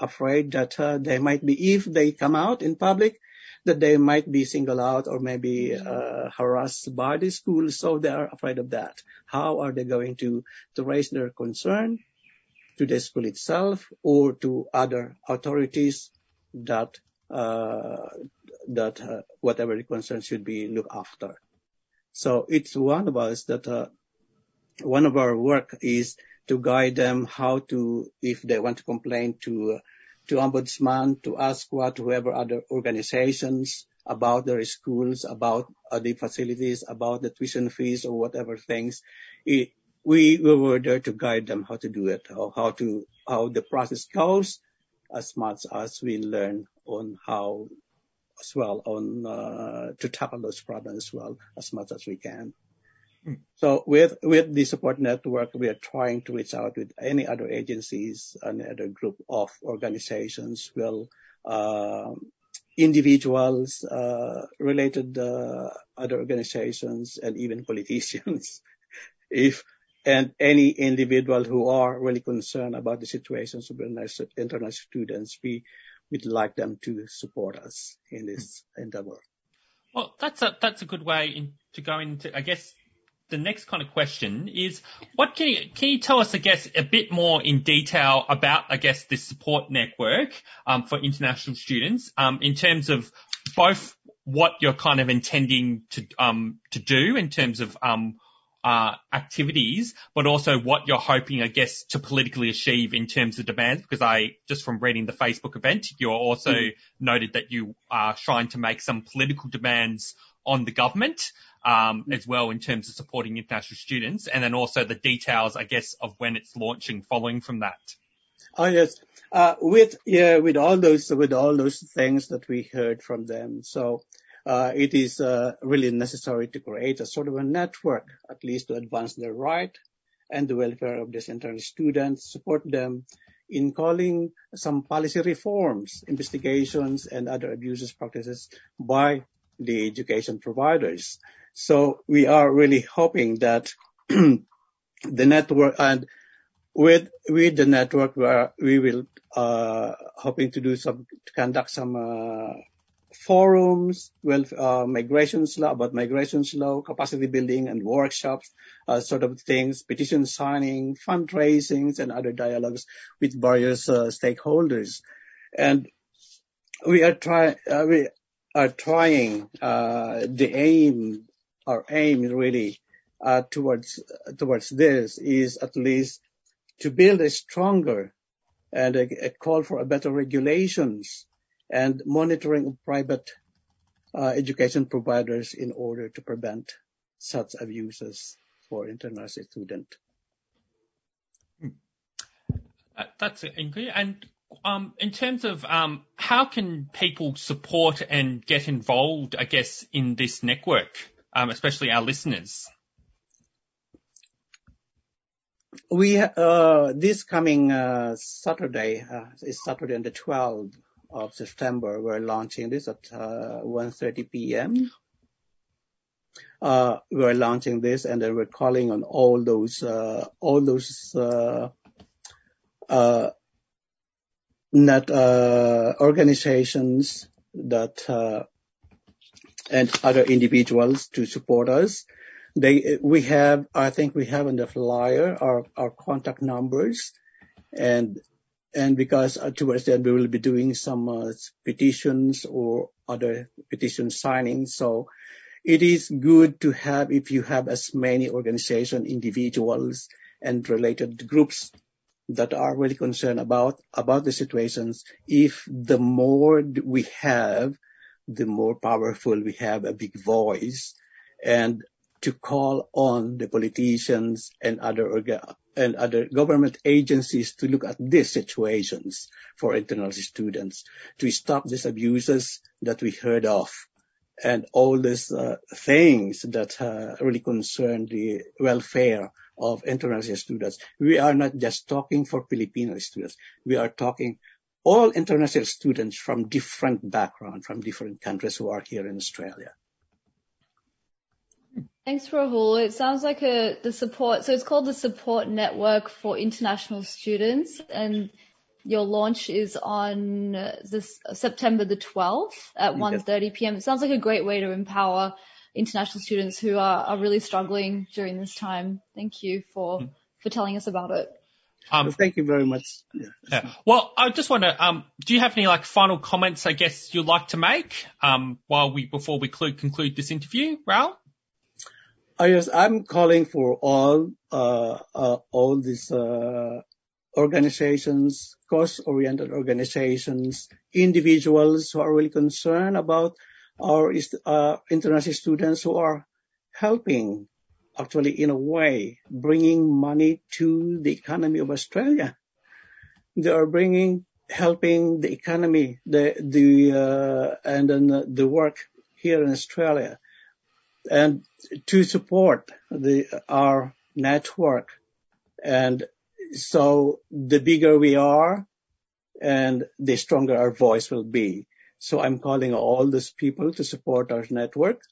afraid that uh, they might be, if they come out in public, that they might be singled out or maybe uh, harassed by the school. So they are afraid of that. How are they going to, to raise their concern to the school itself or to other authorities that, uh, that uh, whatever the concern should be looked after. So it's one of us that, uh, one of our work is to guide them how to, if they want to complain to to ombudsman to ask what whoever other organizations about their schools, about uh, the facilities, about the tuition fees or whatever things. It, we, we were there to guide them how to do it, how, how to, how the process goes as much as we learn on how as well on, uh, to tackle those problems as well as much as we can. So with with the support network, we are trying to reach out with any other agencies, any other group of organizations, will uh, individuals, uh, related uh, other organizations, and even politicians. if and any individual who are really concerned about the situations of international students, we would like them to support us in this endeavor. Well, that's a that's a good way in, to go into, I guess, the next kind of question is, what can you, can you tell us, I guess, a bit more in detail about, I guess, this support network um, for international students um, in terms of both what you're kind of intending to um, to do in terms of um, uh, activities, but also what you're hoping, I guess, to politically achieve in terms of demands. Because I just from reading the Facebook event, you are also mm. noted that you are trying to make some political demands on the government um, as well in terms of supporting international students, and then also the details, I guess, of when it's launching following from that. Oh yes, uh, with yeah, with all those with all those things that we heard from them, so uh, it is uh, really necessary to create a sort of a network, at least to advance their right and the welfare of these international students, support them in calling some policy reforms, investigations, and other abuses practices by the education providers. So we are really hoping that the network and with with the network where we will uh, hoping to do some to conduct some uh, forums, well, uh, migrations law about migrations law, capacity building and workshops, uh, sort of things, petition signing, fundraisings, and other dialogues with various uh, stakeholders. And we are trying, uh, we are trying uh, the aim, our aim really uh, towards towards this is at least to build a stronger and a, a call for a better regulations and monitoring of private uh, education providers in order to prevent such abuses for international students. Uh, that's clear. And um, in terms of um, how can people support and get involved, I guess, in this network, um, especially our listeners? We uh, this coming uh, Saturday uh, is Saturday on the 12th of September, we're launching this at uh, 1.30 p.m. Uh, we're launching this and then we're calling on all those, uh, all those, uh, uh, organizations that, uh, and other individuals to support us. They, we have, I think we have in the flyer our, our contact numbers and and because uh, towards the end we will be doing some uh, petitions or other petition signings. So it is good to have if you have as many organizations, individuals, and related groups that are really concerned about about the situations. If the more we have, the more powerful we have a big voice, and to call on the politicians and other orga- and other government agencies to look at these situations for internal students to stop these abuses that we heard of and all these uh, things that uh, really concern the welfare of international students. We are not just talking for Filipino students. We are talking all international students from different backgrounds, from different countries who are here in Australia. Thanks, Rahul. It sounds like a the support. So it's called the Support Network for International Students, and your launch is on this September the 12th at 1:30 p.m. It sounds like a great way to empower international students who are, are really struggling during this time. Thank you for mm. for telling us about it. Um, well, thank you very much. Yeah. yeah. Well, I just want to. Um, do you have any like final comments? I guess you'd like to make um, while we before we conclude this interview, Raul? Oh, yes, I'm calling for all uh, uh, all these uh, organizations, cause-oriented organizations, individuals who are really concerned about our uh, international students who are helping, actually in a way, bringing money to the economy of Australia. They are bringing, helping the economy, the the uh, and then the work here in Australia and to support the, our network. And so the bigger we are and the stronger our voice will be. So I'm calling all these people to support our network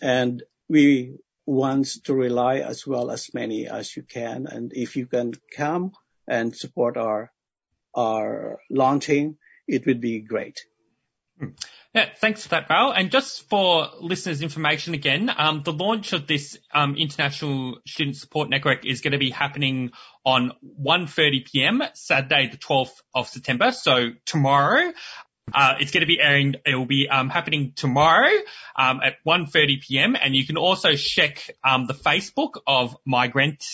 and we want to rely as well as many as you can. And if you can come and support our, our launching, it would be great. Hmm. Yeah, thanks for that, Val. And just for listeners' information again, um, the launch of this um, International Student Support Network is going to be happening on 1.30 p.m. Saturday, the 12th of September, so tomorrow. Uh, it's going to be airing, it will be um, happening tomorrow um, at 1.30 p.m. And you can also check um, the Facebook of Migrant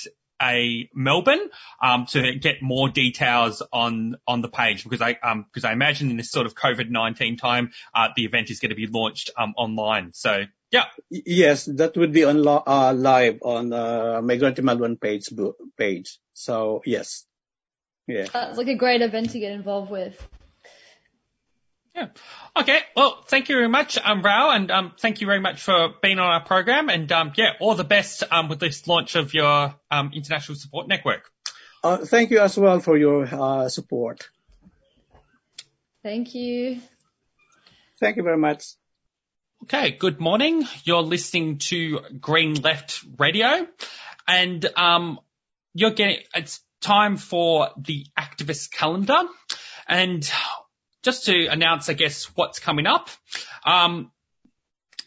a Melbourne um, to get more details on on the page because I um because I imagine in this sort of COVID nineteen time uh, the event is going to be launched um, online. So Yeah. Yes, that would be on lo- uh, live on uh, Migrante Melbourne page page. So yes, yeah. Uh, it's like a great event to get involved with. Yeah. Okay. Well, thank you very much, um, Rao, and um, thank you very much for being on our program. And um, yeah, all the best um, with this launch of your um, international support network. Uh, thank you as well for your uh, support. Thank you. Thank you very much. Okay, good morning. You're listening to Green Left Radio, and um, you're getting it's time for the activist calendar, and just to announce, I guess, what's coming up. Um,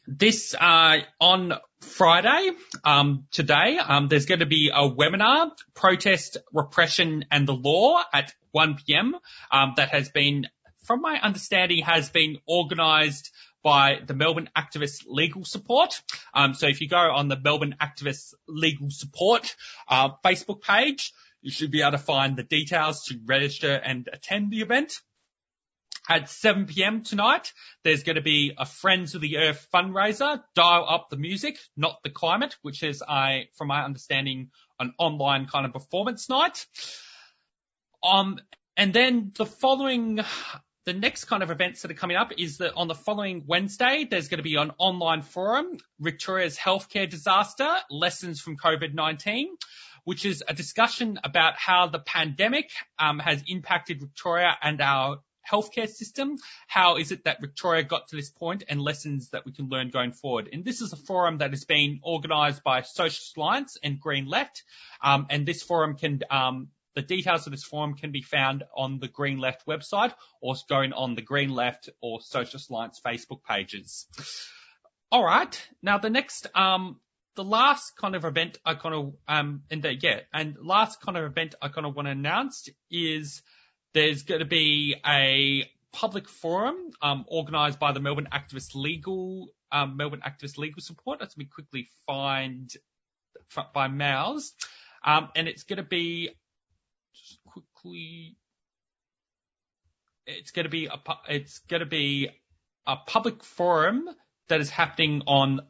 this uh, on Friday, um, today, um, there's going to be a webinar, protest, repression, and the law at 1 p.m. Um, that has been, from my understanding, has been organised by the Melbourne Activist Legal Support. Um, so if you go on the Melbourne Activist Legal Support uh, Facebook page, you should be able to find the details to register and attend the event. At 7 p.m. tonight, there's going to be a Friends of the Earth fundraiser, Dial Up the Music, Not the Climate, which is, I, from my understanding, an online kind of performance night. Um, and then the following the next kind of events that are coming up is that on the following Wednesday, there's going to be an online forum, Victoria's healthcare disaster, lessons from COVID-19, which is a discussion about how the pandemic um, has impacted Victoria and our healthcare system. How is it that Victoria got to this point and lessons that we can learn going forward? And this is a forum that has been organised by Socialist Alliance and Green Left. Um, and this forum can um, the details of this forum can be found on the Green Left website or going on the Green Left or Socialist Alliance Facebook pages. All right. Now the next, um, the last kind of event I kind of, um, and the, yeah, and last kind of event I kind of want to announce is there's going to be a public forum, um, organized by the Melbourne Activist Legal, um, Melbourne Activist Legal Support. Let me quickly find by Mouse. Um, and it's going to be just quickly. It's going to be a it's going to be a public forum that is happening on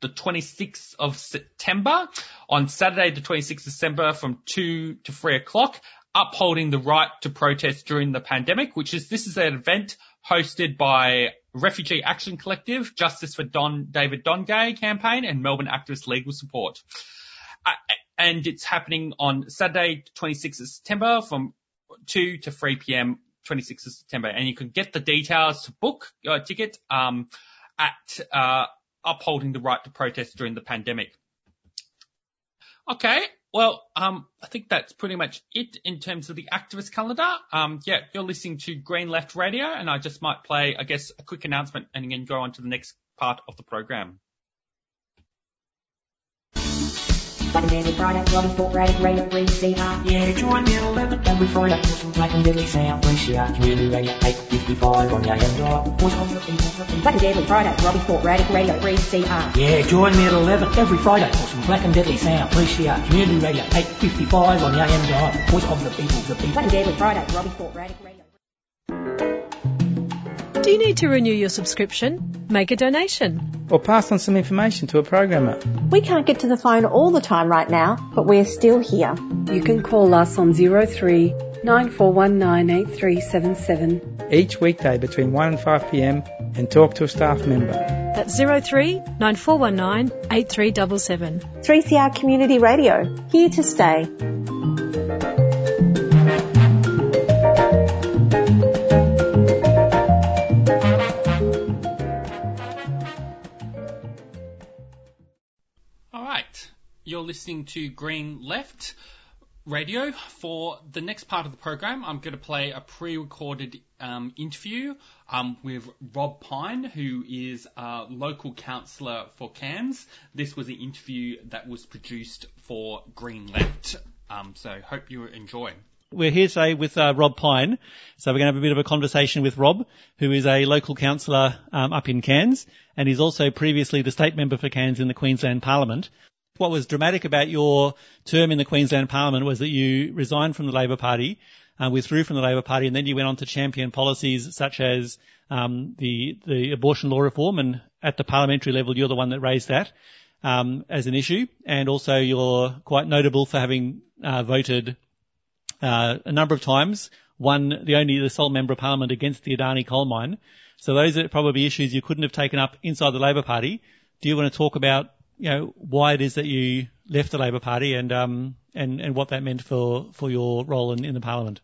the 26th of September on Saturday, the 26th of December from 2 to 3 o'clock, upholding the right to protest during the pandemic, which is, this is an event hosted by Refugee Action Collective, Justice for Don, David Dungay campaign and Melbourne Activist Legal Support. Uh, and it's happening on Saturday, 26th of September from 2 to 3 p.m. 26th of September. And you can get the details to book your ticket um, at uh, upholding the right to protest during the pandemic. Okay, well, um, I think that's pretty much it in terms of the activist calendar. Um, yeah, you're listening to Green Left Radio, and I just might play, I guess, a quick announcement and then go on to the next part of the program. Daily product, love sport, radic, radio, green, say hi. Yeah, join me at 11 every Friday. For some black and deadly sound, Alicia, community radio, 855 on your head dial. Voice on your feet. Like a daily product, Robbie Sport, radic, radio, green, say hi. Yeah, join me at 11 every Friday for some black and deadly sound, Alicia, community radio, 855 on your end dial. Voice of the people, the people. Like a daily product, Robbie Sport, radic, radio. Do you need to renew your subscription? Make a donation. Or pass on some information to a programmer. We can't get to the phone all the time right now, but we're still here. You can call us on 03 94198377 each weekday between 1 and 5 pm and talk to a staff member. That's 03 9419 8377. 3CR Community Radio, here to stay. Listening to Green Left Radio. For the next part of the program, I'm going to play a pre-recorded um, interview um, with Rob Pyne, who is a local councillor for Cairns. This was an interview that was produced for Green Left. Um, so hope you enjoy. We're here today with uh, Rob Pyne, so we're going to have a bit of a conversation with Rob, who is a local councillor um, up in Cairns, and he's also previously the state member for Cairns in the Queensland Parliament. What was dramatic about your term in the Queensland Parliament was that you resigned from the Labor Party, uh, withdrew from the Labor Party, and then you went on to champion policies such as um, the the abortion law reform and at the parliamentary level, you're the one that raised that um, as an issue, and also you're quite notable for having uh, voted uh, a number of times, one the only the sole member of parliament against the Adani coal mine. So those are probably issues you couldn't have taken up inside the Labor Party. Do you want to talk about you know why it is that you left the Labor Party and um and and what that meant for for your role in, in the Parliament?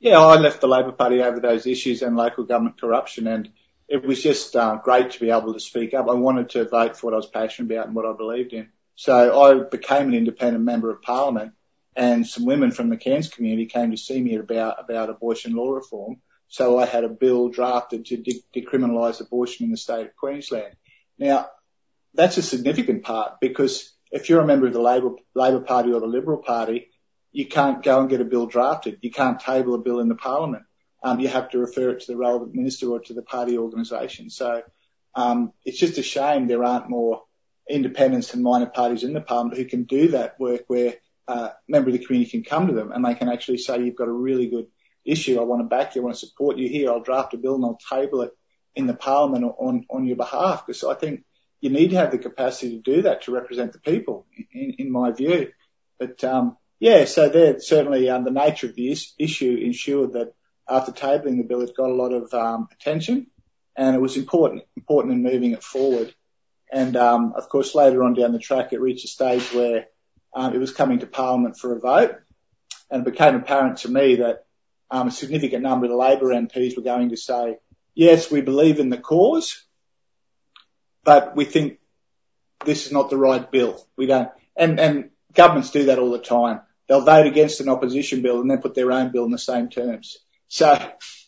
Yeah, I left the Labor Party over those issues and local government corruption, and it was just uh, great to be able to speak up. I wanted to vote for what I was passionate about and what I believed in. So I became an independent member of Parliament, and some women from the Cairns community came to see me about about abortion law reform. So I had a bill drafted to de- decriminalise abortion in the state of Queensland. Now, that's a significant part because if you're a member of the Labor, Labor Party or the Liberal Party, you can't go and get a bill drafted. You can't table a bill in the parliament. Um, you have to refer it to the relevant minister or to the party organisation. So um, it's just a shame there aren't more independents and minor parties in the parliament who can do that work where uh, a member of the community can come to them and they can actually say, you've got a really good issue. I want to back you. I want to support you here. I'll draft a bill and I'll table it in the parliament on, on your behalf. Because I think you need to have the capacity to do that to represent the people, in, in my view. But um, yeah, so there certainly um, the nature of the is- issue ensured that after tabling the bill, it got a lot of um, attention, and it was important important in moving it forward. And um, of course, later on down the track, it reached a stage where um, it was coming to Parliament for a vote, and it became apparent to me that um, a significant number of the Labor MPs were going to say, "Yes, we believe in the cause, but we think this is not the right bill. We don't." And and governments do that all the time they'll vote against an opposition bill and then put their own bill in the same terms. So,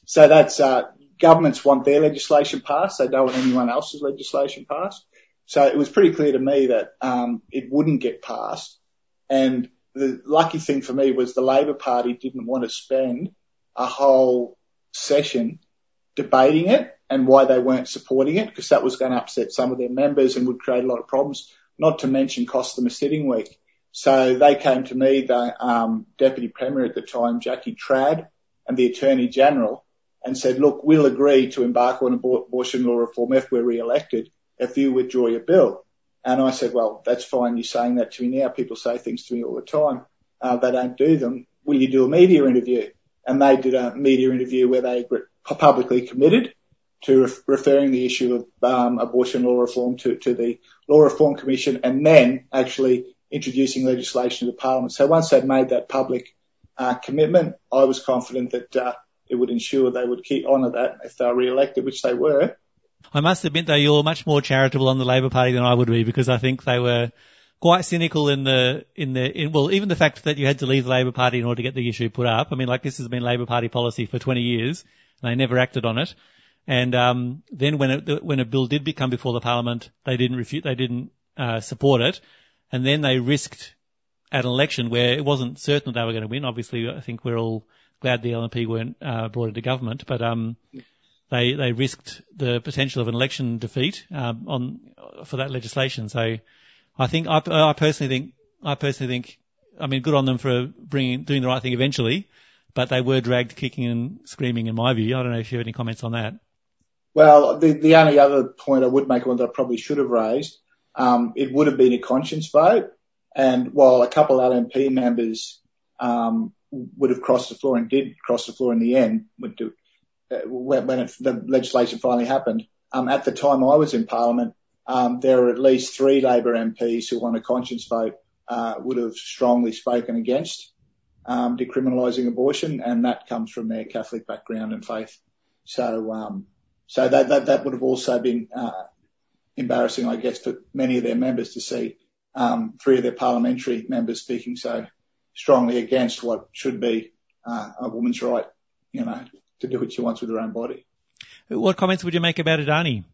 so that's, uh, governments want their legislation passed. They don't want anyone else's legislation passed. So it was pretty clear to me that, um, it wouldn't get passed. And the lucky thing for me was the Labor Party didn't want to spend a whole session debating it and why they weren't supporting it because that was going to upset some of their members and would create a lot of problems, not to mention cost them a sitting week. So they came to me, the um, Deputy Premier at the time, Jackie Trad, and the Attorney General, and said, look, we'll agree to embark on abortion law reform if we're re-elected, if you withdraw your bill. And I said, well, that's fine. You're saying that to me now. People say things to me all the time. Uh, they don't do them. Will you do a media interview? And they did a media interview where they publicly committed to re- referring the issue of um, abortion law reform to, to the Law Reform Commission and then actually introducing legislation to the Parliament. So once they'd made that public uh, commitment, I was confident that uh, it would ensure they would keep honour that if they were re-elected, which they were. I must admit though, you're much more charitable on the Labor Party than I would be because I think they were quite cynical in the, in the, in, well, even the fact that you had to leave the Labor Party in order to get the issue put up. I mean, like this has been Labor Party policy for 20 years and they never acted on it. And, um, then when it, when a bill did become before the Parliament, they didn't refute, they didn't, uh, support it and then they risked at an election where it wasn't certain that they were going to win. Obviously, I think we're all glad the LNP weren't uh, brought into government, but um, they they risked the potential of an election defeat um, on for that legislation. So I think I, I personally think I personally think I mean good on them for bringing doing the right thing eventually, but they were dragged kicking and screaming in my view. I don't know if you have any comments on that. Well, the the only other point I would make, one that I probably should have raised, um, it would have been a conscience vote. And while a couple of LNP members um, would have crossed the floor and did cross the floor in the end, uh, when, the legislation finally happened, um, at the time I was in Parliament, there were at least three Labor MPs who on a conscience vote uh, would have strongly spoken against decriminalising abortion, and that comes from their Catholic background and faith. So, so that, that that would have also been uh, embarrassing, I guess, for many of their members to see um, three of their parliamentary members speaking so strongly against what should be uh, a woman's right, you know, to do what she wants with her own body. What comments would you make about Adani?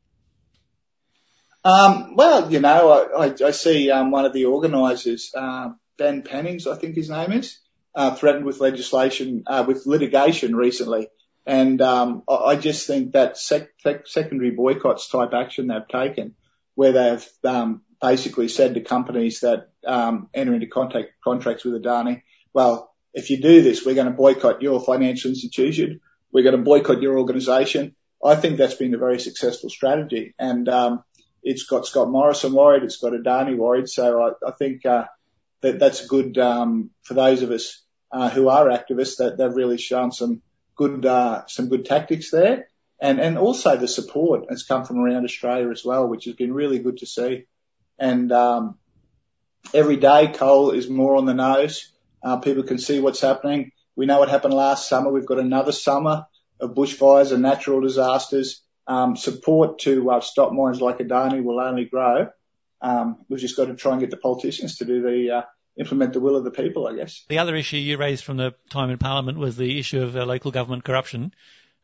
Um, well, you know, I, I, I see um, one of the organisers, uh, Ben Pennings, I think his name is, uh, threatened with legislation, uh, with litigation recently and um, I just think that sec- sec- secondary boycotts type action they've taken, where they've um, basically said to companies that um, enter into contact contracts with Adani, well, if you do this, we're going to boycott your financial institution, we're going to boycott your organisation, I think that's been a very successful strategy. And um, it's got Scott Morrison worried, it's got Adani worried. So I, I think uh, that that's good um, for those of us uh, who are activists. That they've really shown some good uh, some good tactics there, and and also the support has come from around Australia as well, which has been really good to see. And um, every day, coal is more on the nose. Uh, people can see what's happening. We know what happened last summer. We've got another summer of bushfires and natural disasters. Um, support to uh, stop mines like Adani will only grow. Um, we've just got to try and get the politicians to do the uh, implement the will of the people, I guess. The other issue you raised from the time in Parliament was the issue of uh, local government corruption,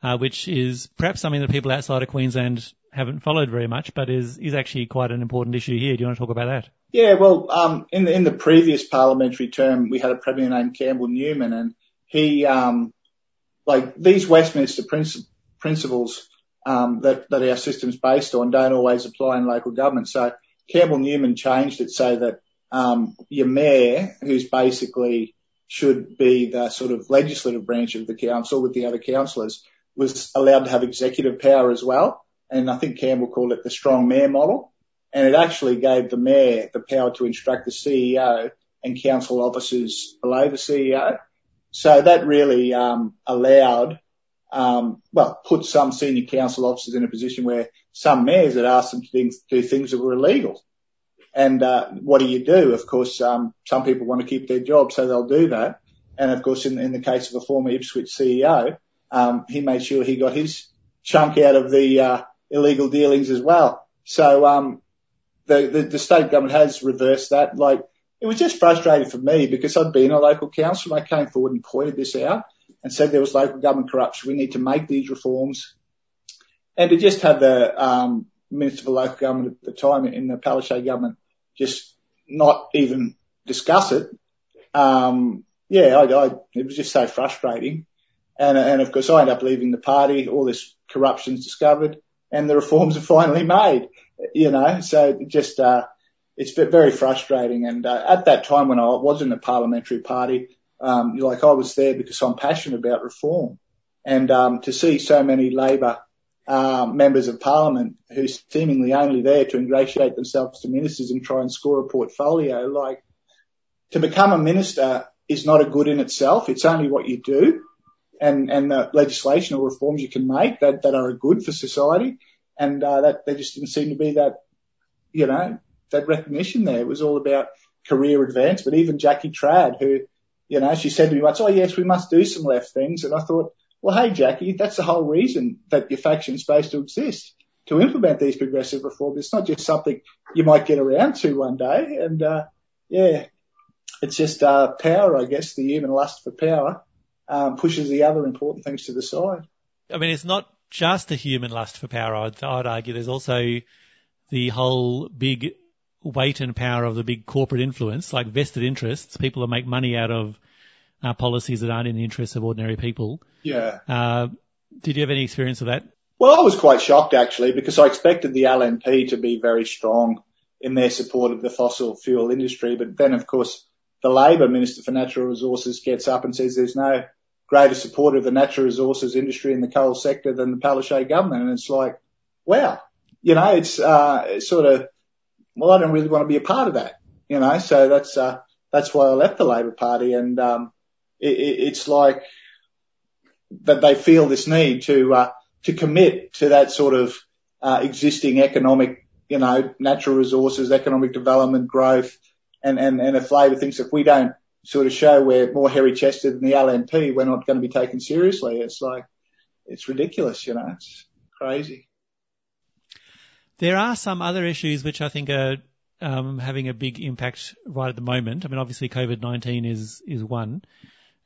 uh, which is perhaps something that people outside of Queensland haven't followed very much, but is is actually quite an important issue here. Do you want to talk about that? Yeah, well, um, in the in the previous parliamentary term, we had a premier named Campbell Newman, and he, um, like these Westminster princi- principles um, that that our system's based on, don't always apply in local government. So Campbell Newman changed it so that your mayor, who's basically should be the sort of legislative branch of the council with the other councillors, was allowed to have executive power as well. And I think Campbell called it the strong mayor model. And it actually gave the mayor the power to instruct the CEO and council officers below the CEO. So that really um, allowed, um, well, put some senior council officers in a position where some mayors had asked them to do things that were illegal. And uh, what do you do? Of course, um, some people want to keep their job, so they'll do that. And of course, in, in the case of a former Ipswich CEO, um, he made sure he got his chunk out of the uh, illegal dealings as well. So um, the, the the state government has reversed that. Like it was just frustrating for me because I'd been a local councillor. I came forward and pointed this out and said there was local government corruption. We need to make these reforms. And to just have the um, Minister for Local Government at the time in the Palaszczuk government just not even discuss it. Um, yeah, I, I, it was just so frustrating. And, and of course I end up leaving the party, all this corruption's discovered and the reforms are finally made, you know, so just, uh, it's very frustrating. And, uh, at that time when I was in the parliamentary party, um, like I was there because I'm passionate about reform and, um, to see so many Labor members of parliament who seemingly only there to ingratiate themselves to ministers and try and score a portfolio. Like to become a minister is not a good in itself. It's only what you do and, and the legislation or reforms you can make that, that are a good for society. And, uh, that there just didn't seem to be that, you know, that recognition there. It was all about career advancement. Even Jackie Trad, who, you know, she said to me once, oh yes, we must do some left things. And I thought, well, hey, Jackie, that's the whole reason that your faction's supposed to exist to implement these progressive reforms. It's not just something you might get around to one day. And, uh, yeah, it's just, uh, power, I guess, the human lust for power, um, pushes the other important things to the side. I mean, it's not just the human lust for power. I'd, I'd argue there's also the whole big weight and power of the big corporate influence, like vested interests, people that make money out of uh, policies that aren't in the interests of ordinary people. Yeah. Uh, did you have any experience of that? Well, I was quite shocked actually because I expected the LNP to be very strong in their support of the fossil fuel industry. But then, of course, the Labor Minister for Natural Resources gets up and says there's no greater support of the natural resources industry in the coal sector than the Palaszczuk government. And it's like, wow, you know, it's, uh, it's sort of, well, I don't really want to be a part of that, you know, so that's, uh, that's why I left the Labor Party. And, um, it, it's like that they feel this need to uh, to commit to that sort of uh, existing economic, you know, natural resources, economic development, growth, and and and if Labor thinks if we don't sort of show we're more hairy chested than the LNP, we're not going to be taken seriously. It's like it's ridiculous, you know, it's crazy. There are some other issues which I think are um, having a big impact right at the moment. I mean, obviously COVID nineteen is is one.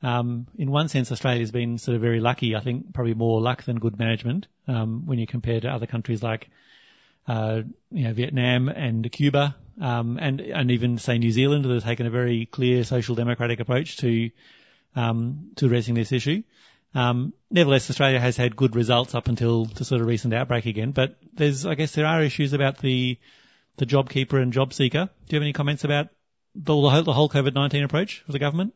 Um, in one sense, Australia's been sort of very lucky. I think probably more luck than good management um, when you compare to other countries like uh, you know Vietnam and Cuba, um, and and even say New Zealand that have taken a very clear social democratic approach to um, to addressing this issue. Um, nevertheless, Australia has had good results up until the sort of recent outbreak again. But there's, I guess, there are issues about the the JobKeeper and JobSeeker. Do you have any comments about the, the whole COVID-19 approach of the government?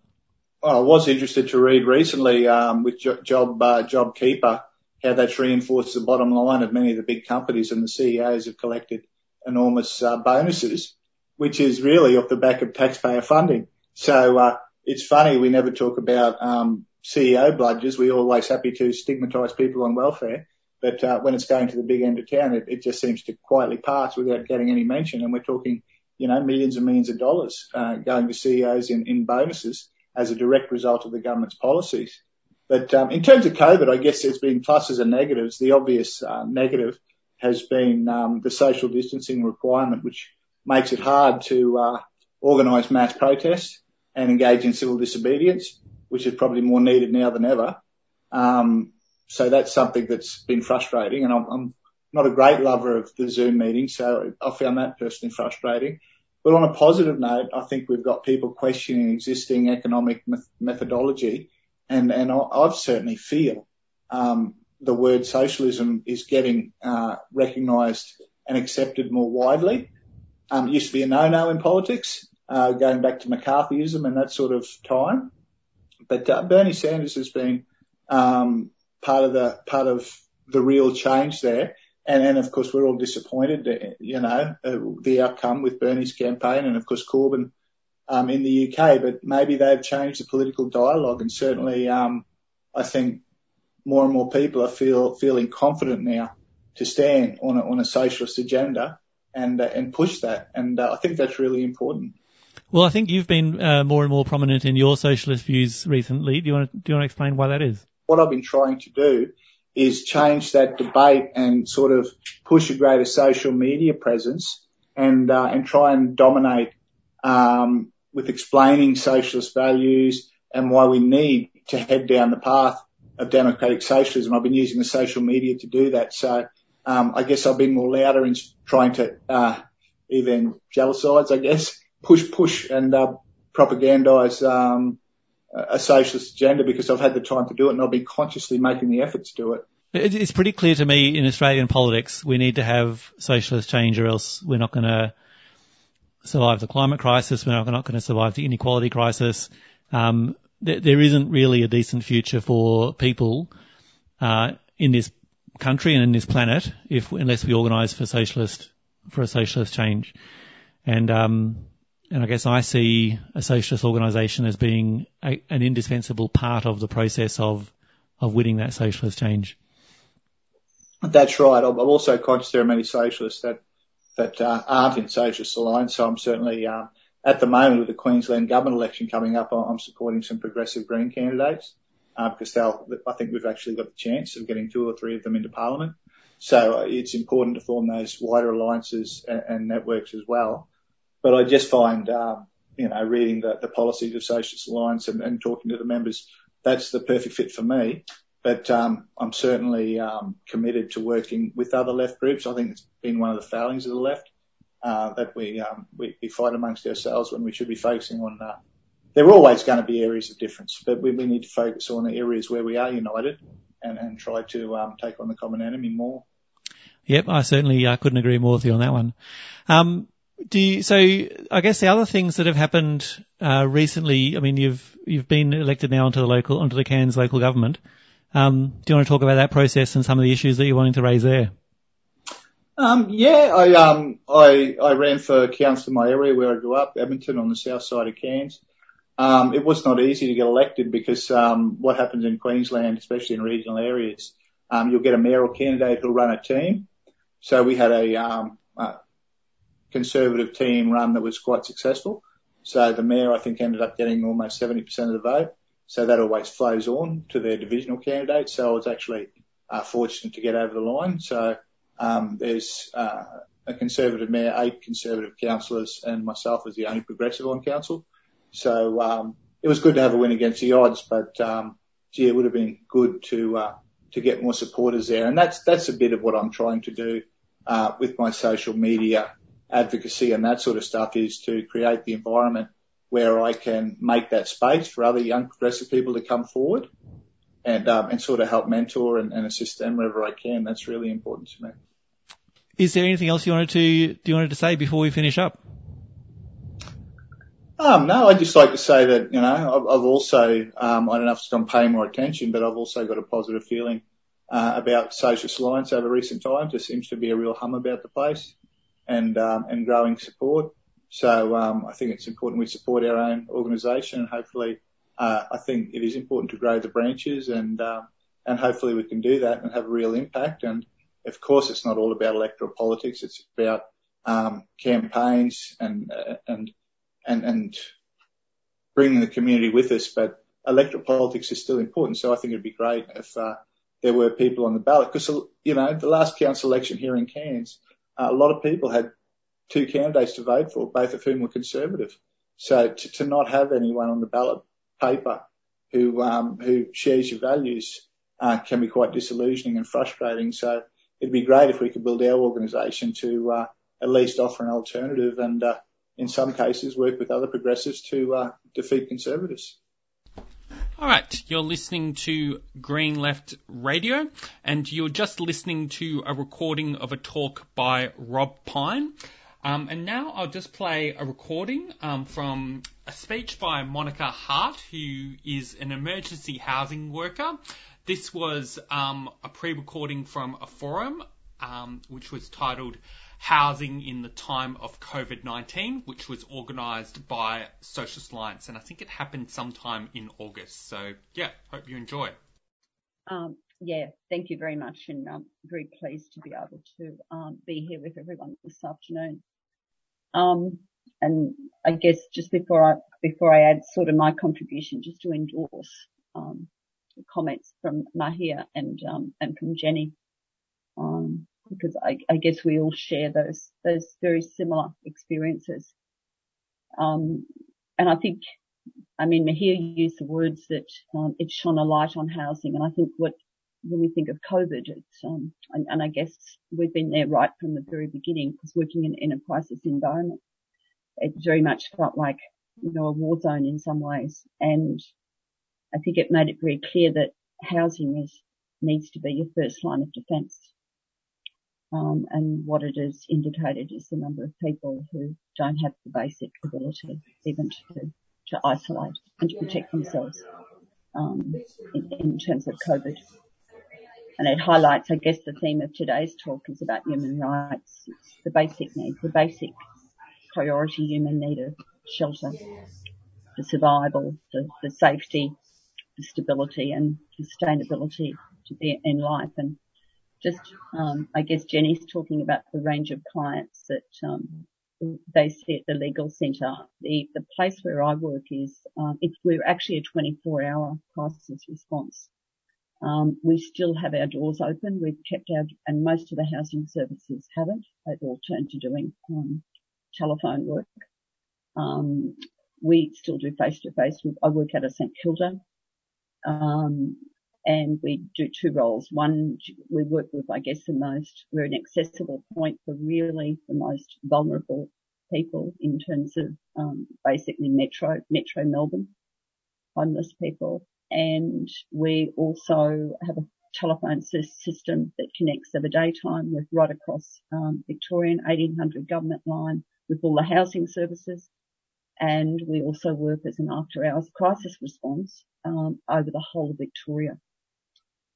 I was interested to read recently um, with Job uh, JobKeeper how that's reinforced the bottom line of many of the big companies and the CEOs have collected enormous uh, bonuses, which is really off the back of taxpayer funding. So uh, it's funny we never talk about um, CEO bludgers. We're always happy to stigmatise people on welfare, but uh, when it's going to the big end of town, it, it just seems to quietly pass without getting any mention. And we're talking, you know, millions and millions of dollars uh, going to CEOs in, in bonuses as a direct result of the government's policies. But um, in terms of COVID, I guess there's been pluses and negatives. The obvious uh, negative has been um, the social distancing requirement, which makes it hard to uh, organise mass protests and engage in civil disobedience, which is probably more needed now than ever. Um, so that's something that's been frustrating, and I'm, I'm not a great lover of the Zoom meeting, so I found that personally frustrating. But on a positive note, I think we've got people questioning existing economic methodology, and and I've certainly feel um, the word socialism is getting uh, recognised and accepted more widely. Um, it used to be a no-no in politics, uh, going back to McCarthyism and that sort of time. But uh, Bernie Sanders has been um, part of the part of the real change there. And, and of course, we're all disappointed, you know, the outcome with Bernie's campaign and of course Corbyn um, in the UK. But maybe they've changed the political dialogue, and certainly, um, I think more and more people are feel feeling confident now to stand on a, on a socialist agenda and uh, and push that. And uh, I think that's really important. Well, I think you've been uh, more and more prominent in your socialist views recently. Do you want to, do you want to explain why that is? What I've been trying to do is change that debate and sort of push a greater social media presence and uh, and try and dominate um, with explaining socialist values and why we need to head down the path of democratic socialism. I've been using the social media to do that. So um, I guess I've been more louder in trying to uh, evangelicize, I guess, push, push and uh, propagandise um, a socialist agenda because I've had the time to do it and I've been consciously making the effort to do it. It's pretty clear to me in Australian politics we need to have socialist change or else we're not going to survive the climate crisis. We're not, going to survive the inequality crisis. Um, th- there isn't really a decent future for people uh, in this country and in this planet if unless we organise for socialist for a socialist change. And um, and I guess I see a socialist organisation as being a, an indispensable part of the process of of winning that socialist change. That's right. I'm also conscious there are many socialists that that uh, aren't in socialist alliance. So I'm certainly um, at the moment with the Queensland government election coming up, I'm supporting some progressive Green candidates uh, because they'll. I think we've actually got the chance of getting two or three of them into Parliament. So uh, it's important to form those wider alliances and, and networks as well. But I just find, um, you know, reading the, policies of Socialist Alliance and, talking to the members, that's the perfect fit for me. But um, I'm certainly um, committed to working with other left groups. I think it's been one of the failings of the left uh, that we, um, we, fight amongst ourselves when we should be focusing on. Uh, there are always going to be areas of difference, but we, we need to focus on the areas where we are united and, and try to um, take on the common enemy more. Yep, I certainly uh, couldn't agree more with you on that one. Do you, so I guess the other things that have happened uh, recently. I mean, you've you've been elected now onto the local onto the Cairns local government. Um, do you want to talk about that process and some of the issues that you're wanting to raise there? Um, yeah, I, um, I, I ran for council in my area where I grew up, Edmonton on the south side of Cairns. Um, it was not easy to get elected because, um, what happens in Queensland, especially in regional areas, um, you'll get a mayoral candidate who'll run a team. So we had a, um, a conservative team run that was quite successful. So the mayor, I think, ended up getting almost 70% of the vote. So that always flows on to their divisional candidate. So I was actually uh, fortunate to get over the line. So um, there's uh, a conservative mayor, eight conservative councillors, and myself as the only progressive on council. So um, it was good to have a win against the odds, but um, gee, it would have been good to uh, to get more supporters there. And that's that's a bit of what I'm trying to do uh, with my social media advocacy and that sort of stuff is to create the environment where I can make that space for other young progressive people to come forward and um, and sort of help mentor and, and assist them wherever I can. That's really important to me. Is there anything else you wanted to do you wanted to say before we finish up? Um, no, I'd just like to say that, you know, I've, I've also, um, I don't know if it's going to pay more attention, but I've also got a positive feeling, uh, about Socialist Alliance over recent times. There seems to be a real hum about the place and um, and growing support. So um, I think it's important we support our own organisation and hopefully uh, I think it is important to grow the branches and um, and hopefully we can do that and have a real impact. And of course, it's not all about electoral politics. It's about um, campaigns and uh, and and and bringing the community with us. But electoral politics is still important. So I think it'd be great if uh, there were people on the ballot because you know the last council election here in Cairns, a lot of people had two candidates to vote for, both of whom were conservative. So to, to not have anyone on the ballot paper who um, who shares your values uh, can be quite disillusioning and frustrating. So it'd be great if we could build our organisation to uh, at least offer an alternative and uh, in some cases work with other progressives to uh, defeat conservatives. All right, you're listening to Green Left Radio, and you're just listening to a recording of a talk by Rob Pyne. Um, and now I'll just play a recording um, from a speech by Monica Hart, who is an emergency housing worker. This was um, a pre-recording from a forum, um, which was titled housing in the time of COVID 19, which was organised by Social Alliance. And I think it happened sometime in August. So, yeah, hope you enjoy. Um, yeah, thank you very much. And I'm very pleased to be able to um, be here with everyone this afternoon. Um, and I guess just before I, before I add sort of my contribution, just to endorse, um, comments from Mahia and, um, and from Jenny. Um, because I, I, guess we all share those those very similar experiences. Um, and I think, I mean, Mahir used the words that um, it shone a light on housing, and I think what when we think of COVID, it's um, and, and, I guess we've been there right from the very beginning because working in, in a crisis environment, it very much felt like you know a war zone in some ways, and I think it made it very clear that housing is needs to be your first line of defence um, and what it has indicated is the number of people who don't have the basic ability even to, to isolate and to protect themselves um, in, in, terms of COVID. And it highlights, I guess, the theme of today's talk is about human rights. It's the basic need, the basic priority human need of shelter, the survival, the, the safety, the stability and sustainability to be in life. And just, um, I guess Jenny's talking about the range of clients that um, they see at the legal centre. The the place where I work is um, we're actually a 24 hour crisis response. Um, we still have our doors open. We've kept our, and most of the housing services haven't. They've all turned to doing um, telephone work. Um, we still do face to face. I work out of St Kilda. Um, and we do two roles. One, we work with, I guess, the most, we're an accessible point for really the most vulnerable people in terms of um, basically metro, metro Melbourne, homeless people. And we also have a telephone system that connects over daytime with right across um, Victorian 1800 government line with all the housing services. And we also work as an after hours crisis response um, over the whole of Victoria.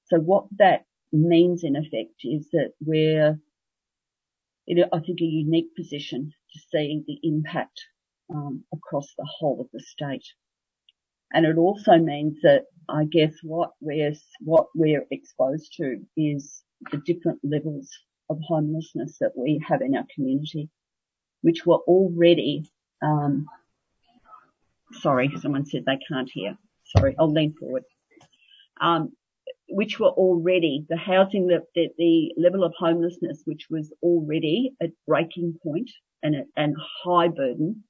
So what that means in effect is that we're in, I think, a unique position to see the impact um, across the whole of the state. And it also means that I guess what we're what we're exposed to is the different levels of homelessness that we have in our community, which were already. Um, sorry, someone said they can't hear. Sorry, I'll lean forward. Um, which were already the housing, the, the, the, level of homelessness, which was already at breaking point and, a, and high burden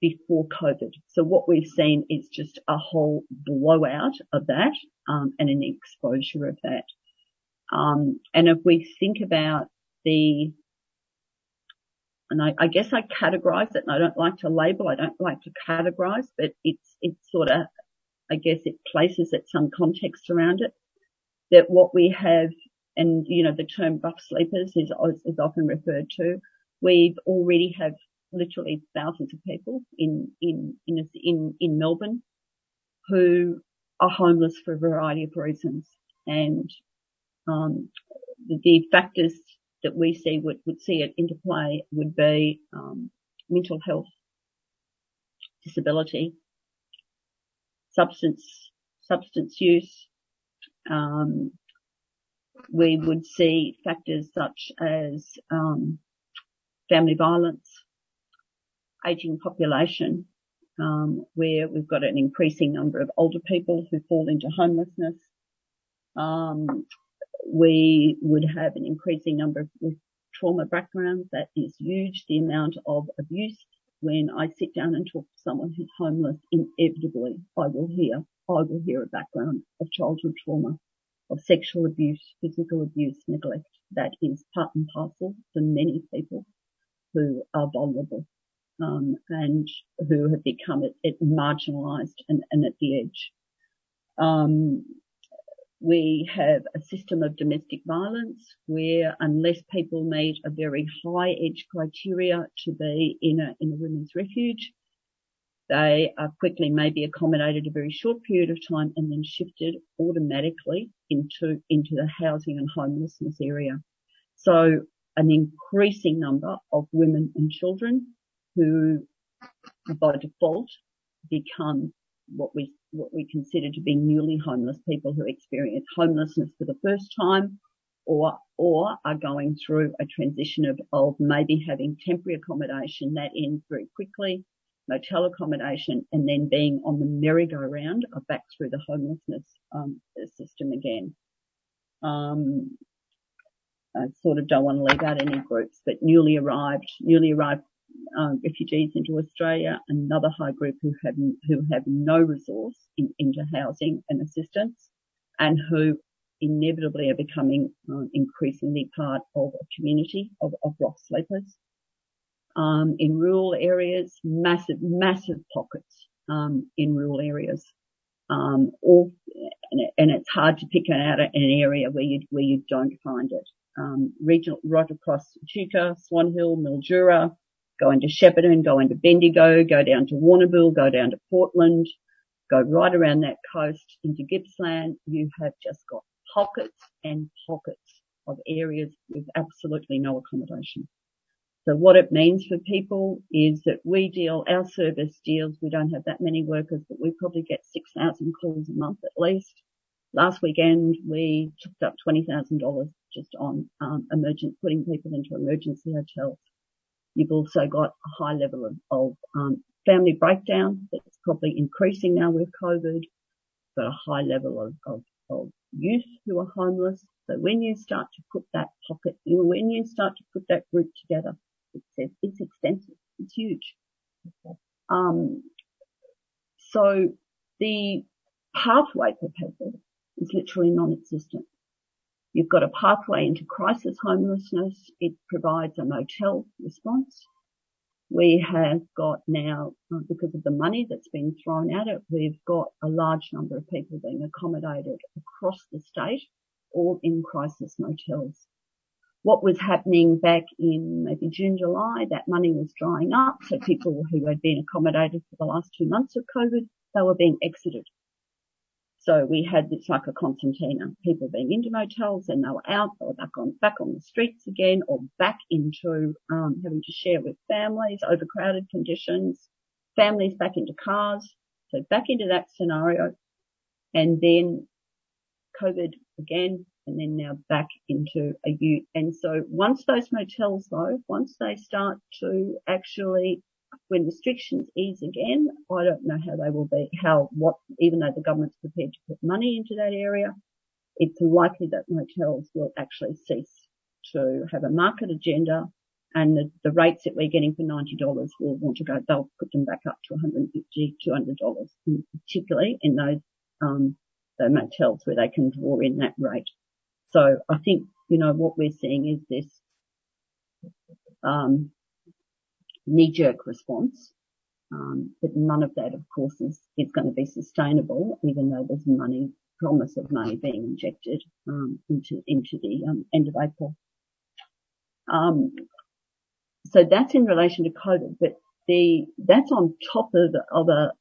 before COVID. So what we've seen is just a whole blowout of that, um, and an exposure of that. Um, and if we think about the, and I, I guess I categorize it and I don't like to label, I don't like to categorize, but it's, it's sort of, I guess it places it some context around it that what we have, and you know, the term rough sleepers is, is often referred to. We've already have literally thousands of people in, in, in, in, in Melbourne who are homeless for a variety of reasons. And, Um, the, the factors that we see would, would see it interplay would be um, mental health, disability, substance substance use. Um, we would see factors such as um, family violence, aging population, um, where we've got an increasing number of older people who fall into homelessness. We would have an increasing number with trauma backgrounds. That is huge. The amount of abuse. When I sit down and talk to someone who's homeless, inevitably I will hear, I will hear a background of childhood trauma, of sexual abuse, physical abuse, neglect. That is part and parcel for many people who are vulnerable um, and who have become it, it marginalised and, and, at the edge. Um, we have a system of domestic violence where unless people meet a very high edge criteria to be in a, in a women's refuge, they are quickly maybe accommodated a very short period of time and then shifted automatically into, into the housing and homelessness area. So an increasing number of women and children who by default become what we what we consider to be newly homeless people who experience homelessness for the first time or or are going through a transition of, of maybe having temporary accommodation that ends very quickly, motel accommodation, and then being on the merry-go-round of back through the homelessness um, system again. Um, I sort of don't want to leave out any groups, but newly arrived, newly arrived um, refugees into Australia, another high group who have who have no resource in, into housing and assistance, and who inevitably are becoming uh, increasingly part of a community of, of rough sleepers. Um, in rural areas, massive, massive pockets um, in rural areas. Um, all, and, it's hard to pick out an area where you where you don't find it. Um, regional, right across Echuca, Swan Hill, Mildura, go into Shepparton, go into Bendigo, go down to Warrnambool, go down to Portland, go right around that coast into Gippsland. You have just got pockets and pockets of areas with absolutely no accommodation. So what it means for people is that we deal, our service deals, we don't have that many workers, but we probably get 6,000 calls a month at least. Last weekend we took up $20,000 just on um, emergent, putting people into emergency hotels. You've also got a high level of, of um, family breakdown that's probably increasing now with COVID. Got a high level of, of, of youth who are homeless. So when you start to put that pocket, when you start to put that group together, it's, it's extensive. It's huge. Um, so the pathway for people is literally non-existent. You've got a pathway into crisis homelessness. It provides a motel response. We have got now, uh, because of the money that's been thrown at it, we've got a large number of people being accommodated across the state, all in crisis motels. What was happening back in maybe June, July, that money was drying up. So people who had been accommodated for the last two months of COVID, they were being exited so we had this like a concertina, people being into motels and they were out, they were back on, back on the streets again or back into, um, having to share with families, overcrowded conditions, families back into cars. So back into that scenario and then COVID again and then now back into a U. And so once those motels though, once they start to actually when restrictions ease again, I don't know how they will be, how, what, even though the government's prepared to put money into that area, it's likely that motels will actually cease to have a market agenda and the, the rates that we're getting for $90 will want to go, they'll put them back up to $150, $200, particularly in those, um, the motels where they can draw in that rate. So I think, you know, what we're seeing is this, um, knee-jerk response. Um, but none of that, of course, is, to be sustainable, even though there's money, promise of money being injected um, into into the um, end of April. So that's in relation to COVID, but the that's on top of a,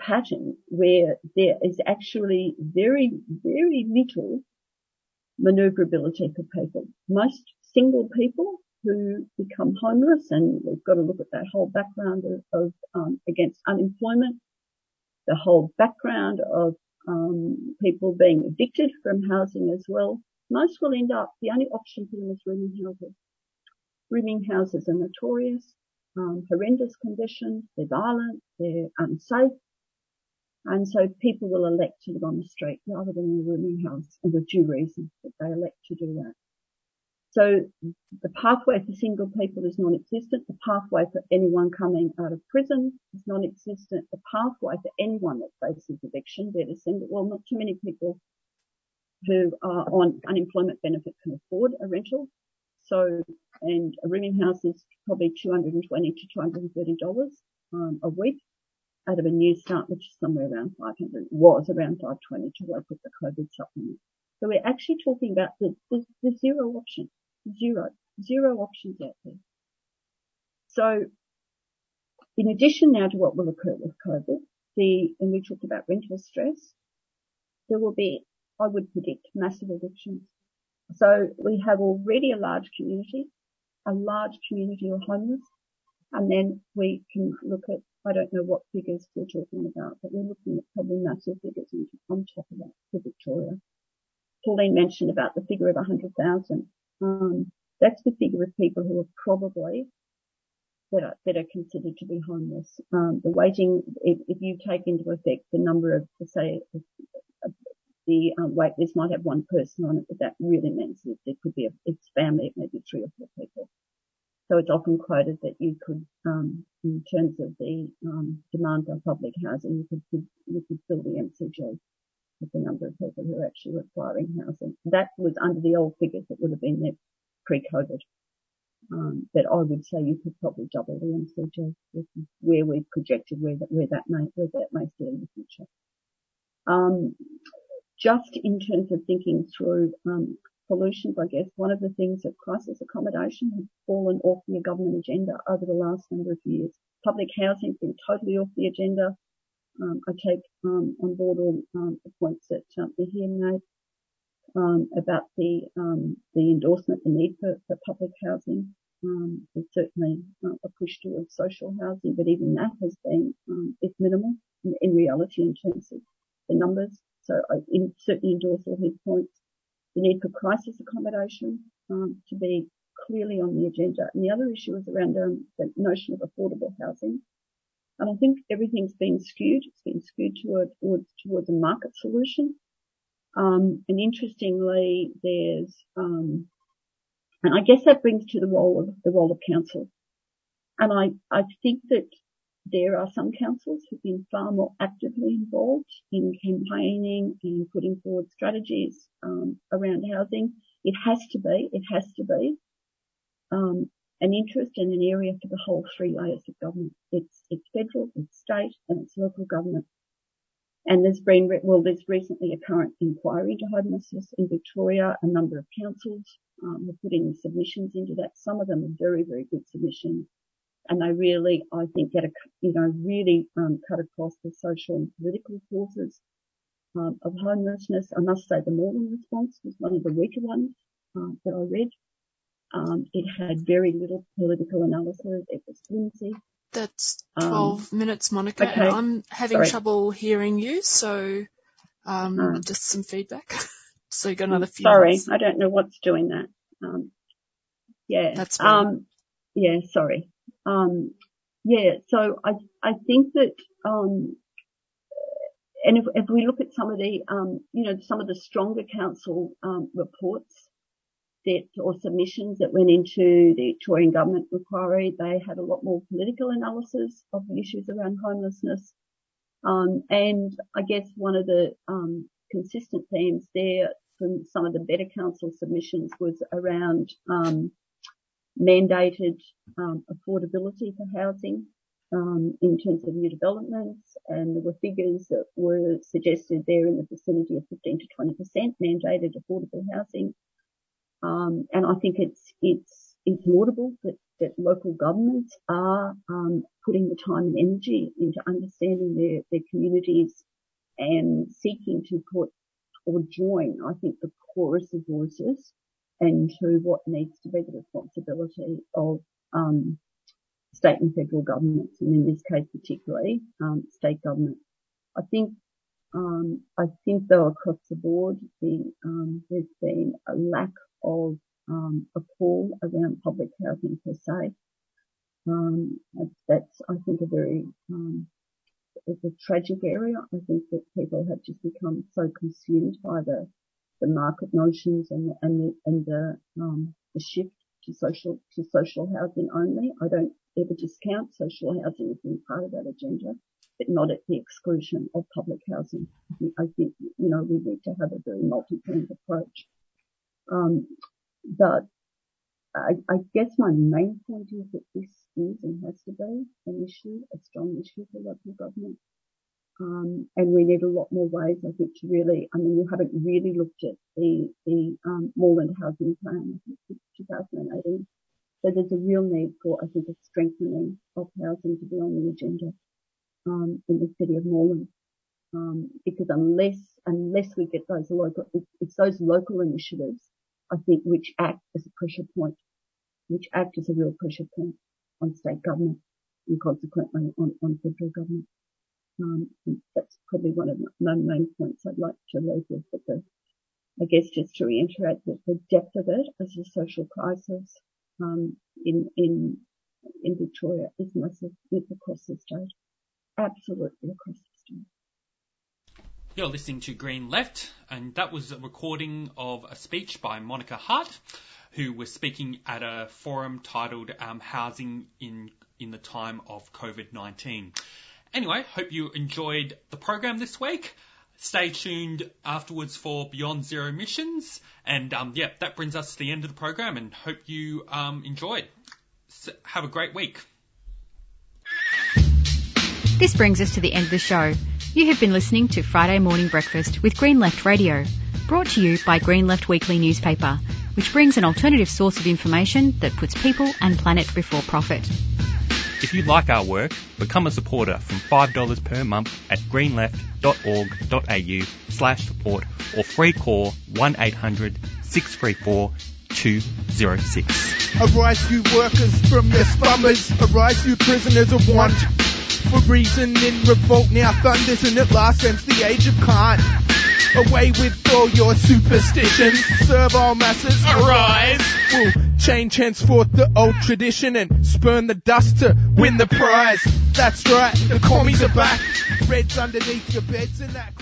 pattern where there is actually very, very little manoeuvrability for people. Most single people who become homeless, and we've got to look at that whole background of, of um, against unemployment, the whole background of um, people being evicted from housing as well. Most will end up, the only option for them is rooming houses. Rooming houses are notorious, um, horrendous conditions, they're violent, they're unsafe, and so people will elect to live on the street rather than in a rooming house, and with due reason that they elect to do that. So the pathway for single people is non-existent. The pathway for anyone coming out of prison is non-existent. The pathway for anyone that faces eviction, they're descendant, well, not too many people who are on unemployment benefit can afford a rental. So, and a rooming house is probably 220 to 230 dollars um, a week out of a Newstart, which is somewhere around 500, was around 520 to work with the COVID supplement. So we're actually talking about the, the, the zero option, zero, zero options out there. So in addition now to what will occur with COVID, the, and we talked about rental stress, there will be, I would predict, massive evictions. So we have already a large community, a large community of homeless, and then we can look at, I don't know what figures we're talking about, but we're looking at probably massive figures on top of that for Victoria. Pauline mentioned about the figure of 100,000. Um, that's the figure of people who are probably that are, that are considered to be homeless. Um, the waiting, if, if, you take into effect the number of, say, the um, wait list might have one person on it, but that really means that there could be a, its family, maybe three or four people. So it's often quoted that you could, um, in terms of the um, demand for public housing, you could, you could fill the MCG with the number of people who are actually requiring housing. That was under the old figures that would have been there pre-COVID. Um, but I would say you could probably double the MCG where we've projected where that, where that may, where that may sit in the future. Um, just in terms of thinking through um, solutions, I guess one of the things that crisis accommodation has fallen off the government agenda over the last number of years. Public housing has been totally off the agenda. Um, I take um, on board all um, the points that um, Mahir made um, about the um, the endorsement, the need for, public housing. There's certainly a push towards social housing, but even that has been it's minimal in, reality in terms of the numbers. So I in, certainly endorse all his points. The need for crisis accommodation to be clearly on the agenda. And the other issue is around the notion of affordable housing. And I think everything's been skewed. It's been skewed toward, towards, towards a market solution. Um, and interestingly, there's, um, and I guess that brings to the role of the role of council. And I, I think that there are some councils who've been far more actively involved in campaigning and putting forward strategies um, around housing. It has to be, it has to be um, an interest and an area for the whole three layers of government. It's it's federal, it's state, and it's local government. And there's been well, there's recently a current inquiry into homelessness in Victoria. A number of councils um, have put in submissions into that. Some of them are very very good submissions and they really, I think, get a, you know, really um, cut across the social and political causes um, of homelessness. I must say the Moreland response was one of the weaker ones um, that I read. Um, it had very little political analysis. It was flimsy. That's um, 12 minutes, Monica, okay. I'm having Sorry. trouble hearing you, so um, uh, just some feedback. so you got another few Sorry, minutes. I don't know what's doing that. yeah. That's um, yeah, sorry. Um, yeah, so I, I think that, um, and if, if we look at some of the, um, you know, some of the stronger council, um, reports that, or submissions that went into the Victorian government inquiry, they had a lot more political analysis of the issues around homelessness. Um, and I guess one of the, um, consistent themes there from some of the better council submissions was around, um, mandated um, affordability for housing um, in terms of new developments, and there were figures that were suggested there in the vicinity of 15 to 20 percent mandated affordable housing. Um, and I think it's it's it's laudable that, that local governments are um, putting the time and energy into understanding their, their communities and seeking to put or join, I think, the chorus of voices into what needs to be the responsibility of um, state and federal governments, and in this case particularly um, state government. I think um, I think though across the board the, um, there's been a lack of um, a call around public housing per se. Um, that's I think a very um, it's a tragic area. I think that people have just become so consumed by the the market notions and the, and the, and the, um, the shift to social to social housing only. I don't ever discount social housing as being part of that agenda, but not at the exclusion of public housing. I think, I think you know we need to have a very multi-pronged approach. Um, but I, I, guess my main point is that this is and has to be an issue, a strong issue for local government. Um, and we need a lot more ways, I think, to really, I mean, we haven't really looked at the, the, um, Moreland Housing Plan, I think, 2018. So there's a real need for, I think, a strengthening of housing to be on the agenda, um, in the city of Moreland. Um, because unless, unless we get those local, it's those local initiatives, I think, which act as a pressure point, which act as a real pressure point on state government and consequently on, on federal government. Um, that's probably one of my main points I'd like to leave with. But the, I guess just to reiterate that the depth of it as a social crisis um, in in in Victoria is massive. Across the state, absolutely across the. You're listening to Green Left, and that was a recording of a speech by Monica Hart, who was speaking at a forum titled um, "Housing in in the Time of COVID-19." Anyway, hope you enjoyed the program this week. Stay tuned afterwards for Beyond Zero Emissions. And um, yeah, that brings us to the end of the program and hope you um, enjoyed. So have a great week. This brings us to the end of the show. You have been listening to Friday Morning Breakfast with Green Left Radio, brought to you by Green Left Weekly newspaper, which brings an alternative source of information that puts people and planet before profit. If you like our work, become a supporter from $5 per month at greenleft.org.au slash support or free call 1800 634 206. Arise you workers from their slumbers, arise you prisoners of want. For reason in revolt now thunders and at last ends the age of cant. Away with all your superstitions, serve all masses, arise! We'll change henceforth the old tradition and spurn the dust to win the prize. That's right, the commies are back, reds underneath your beds and that.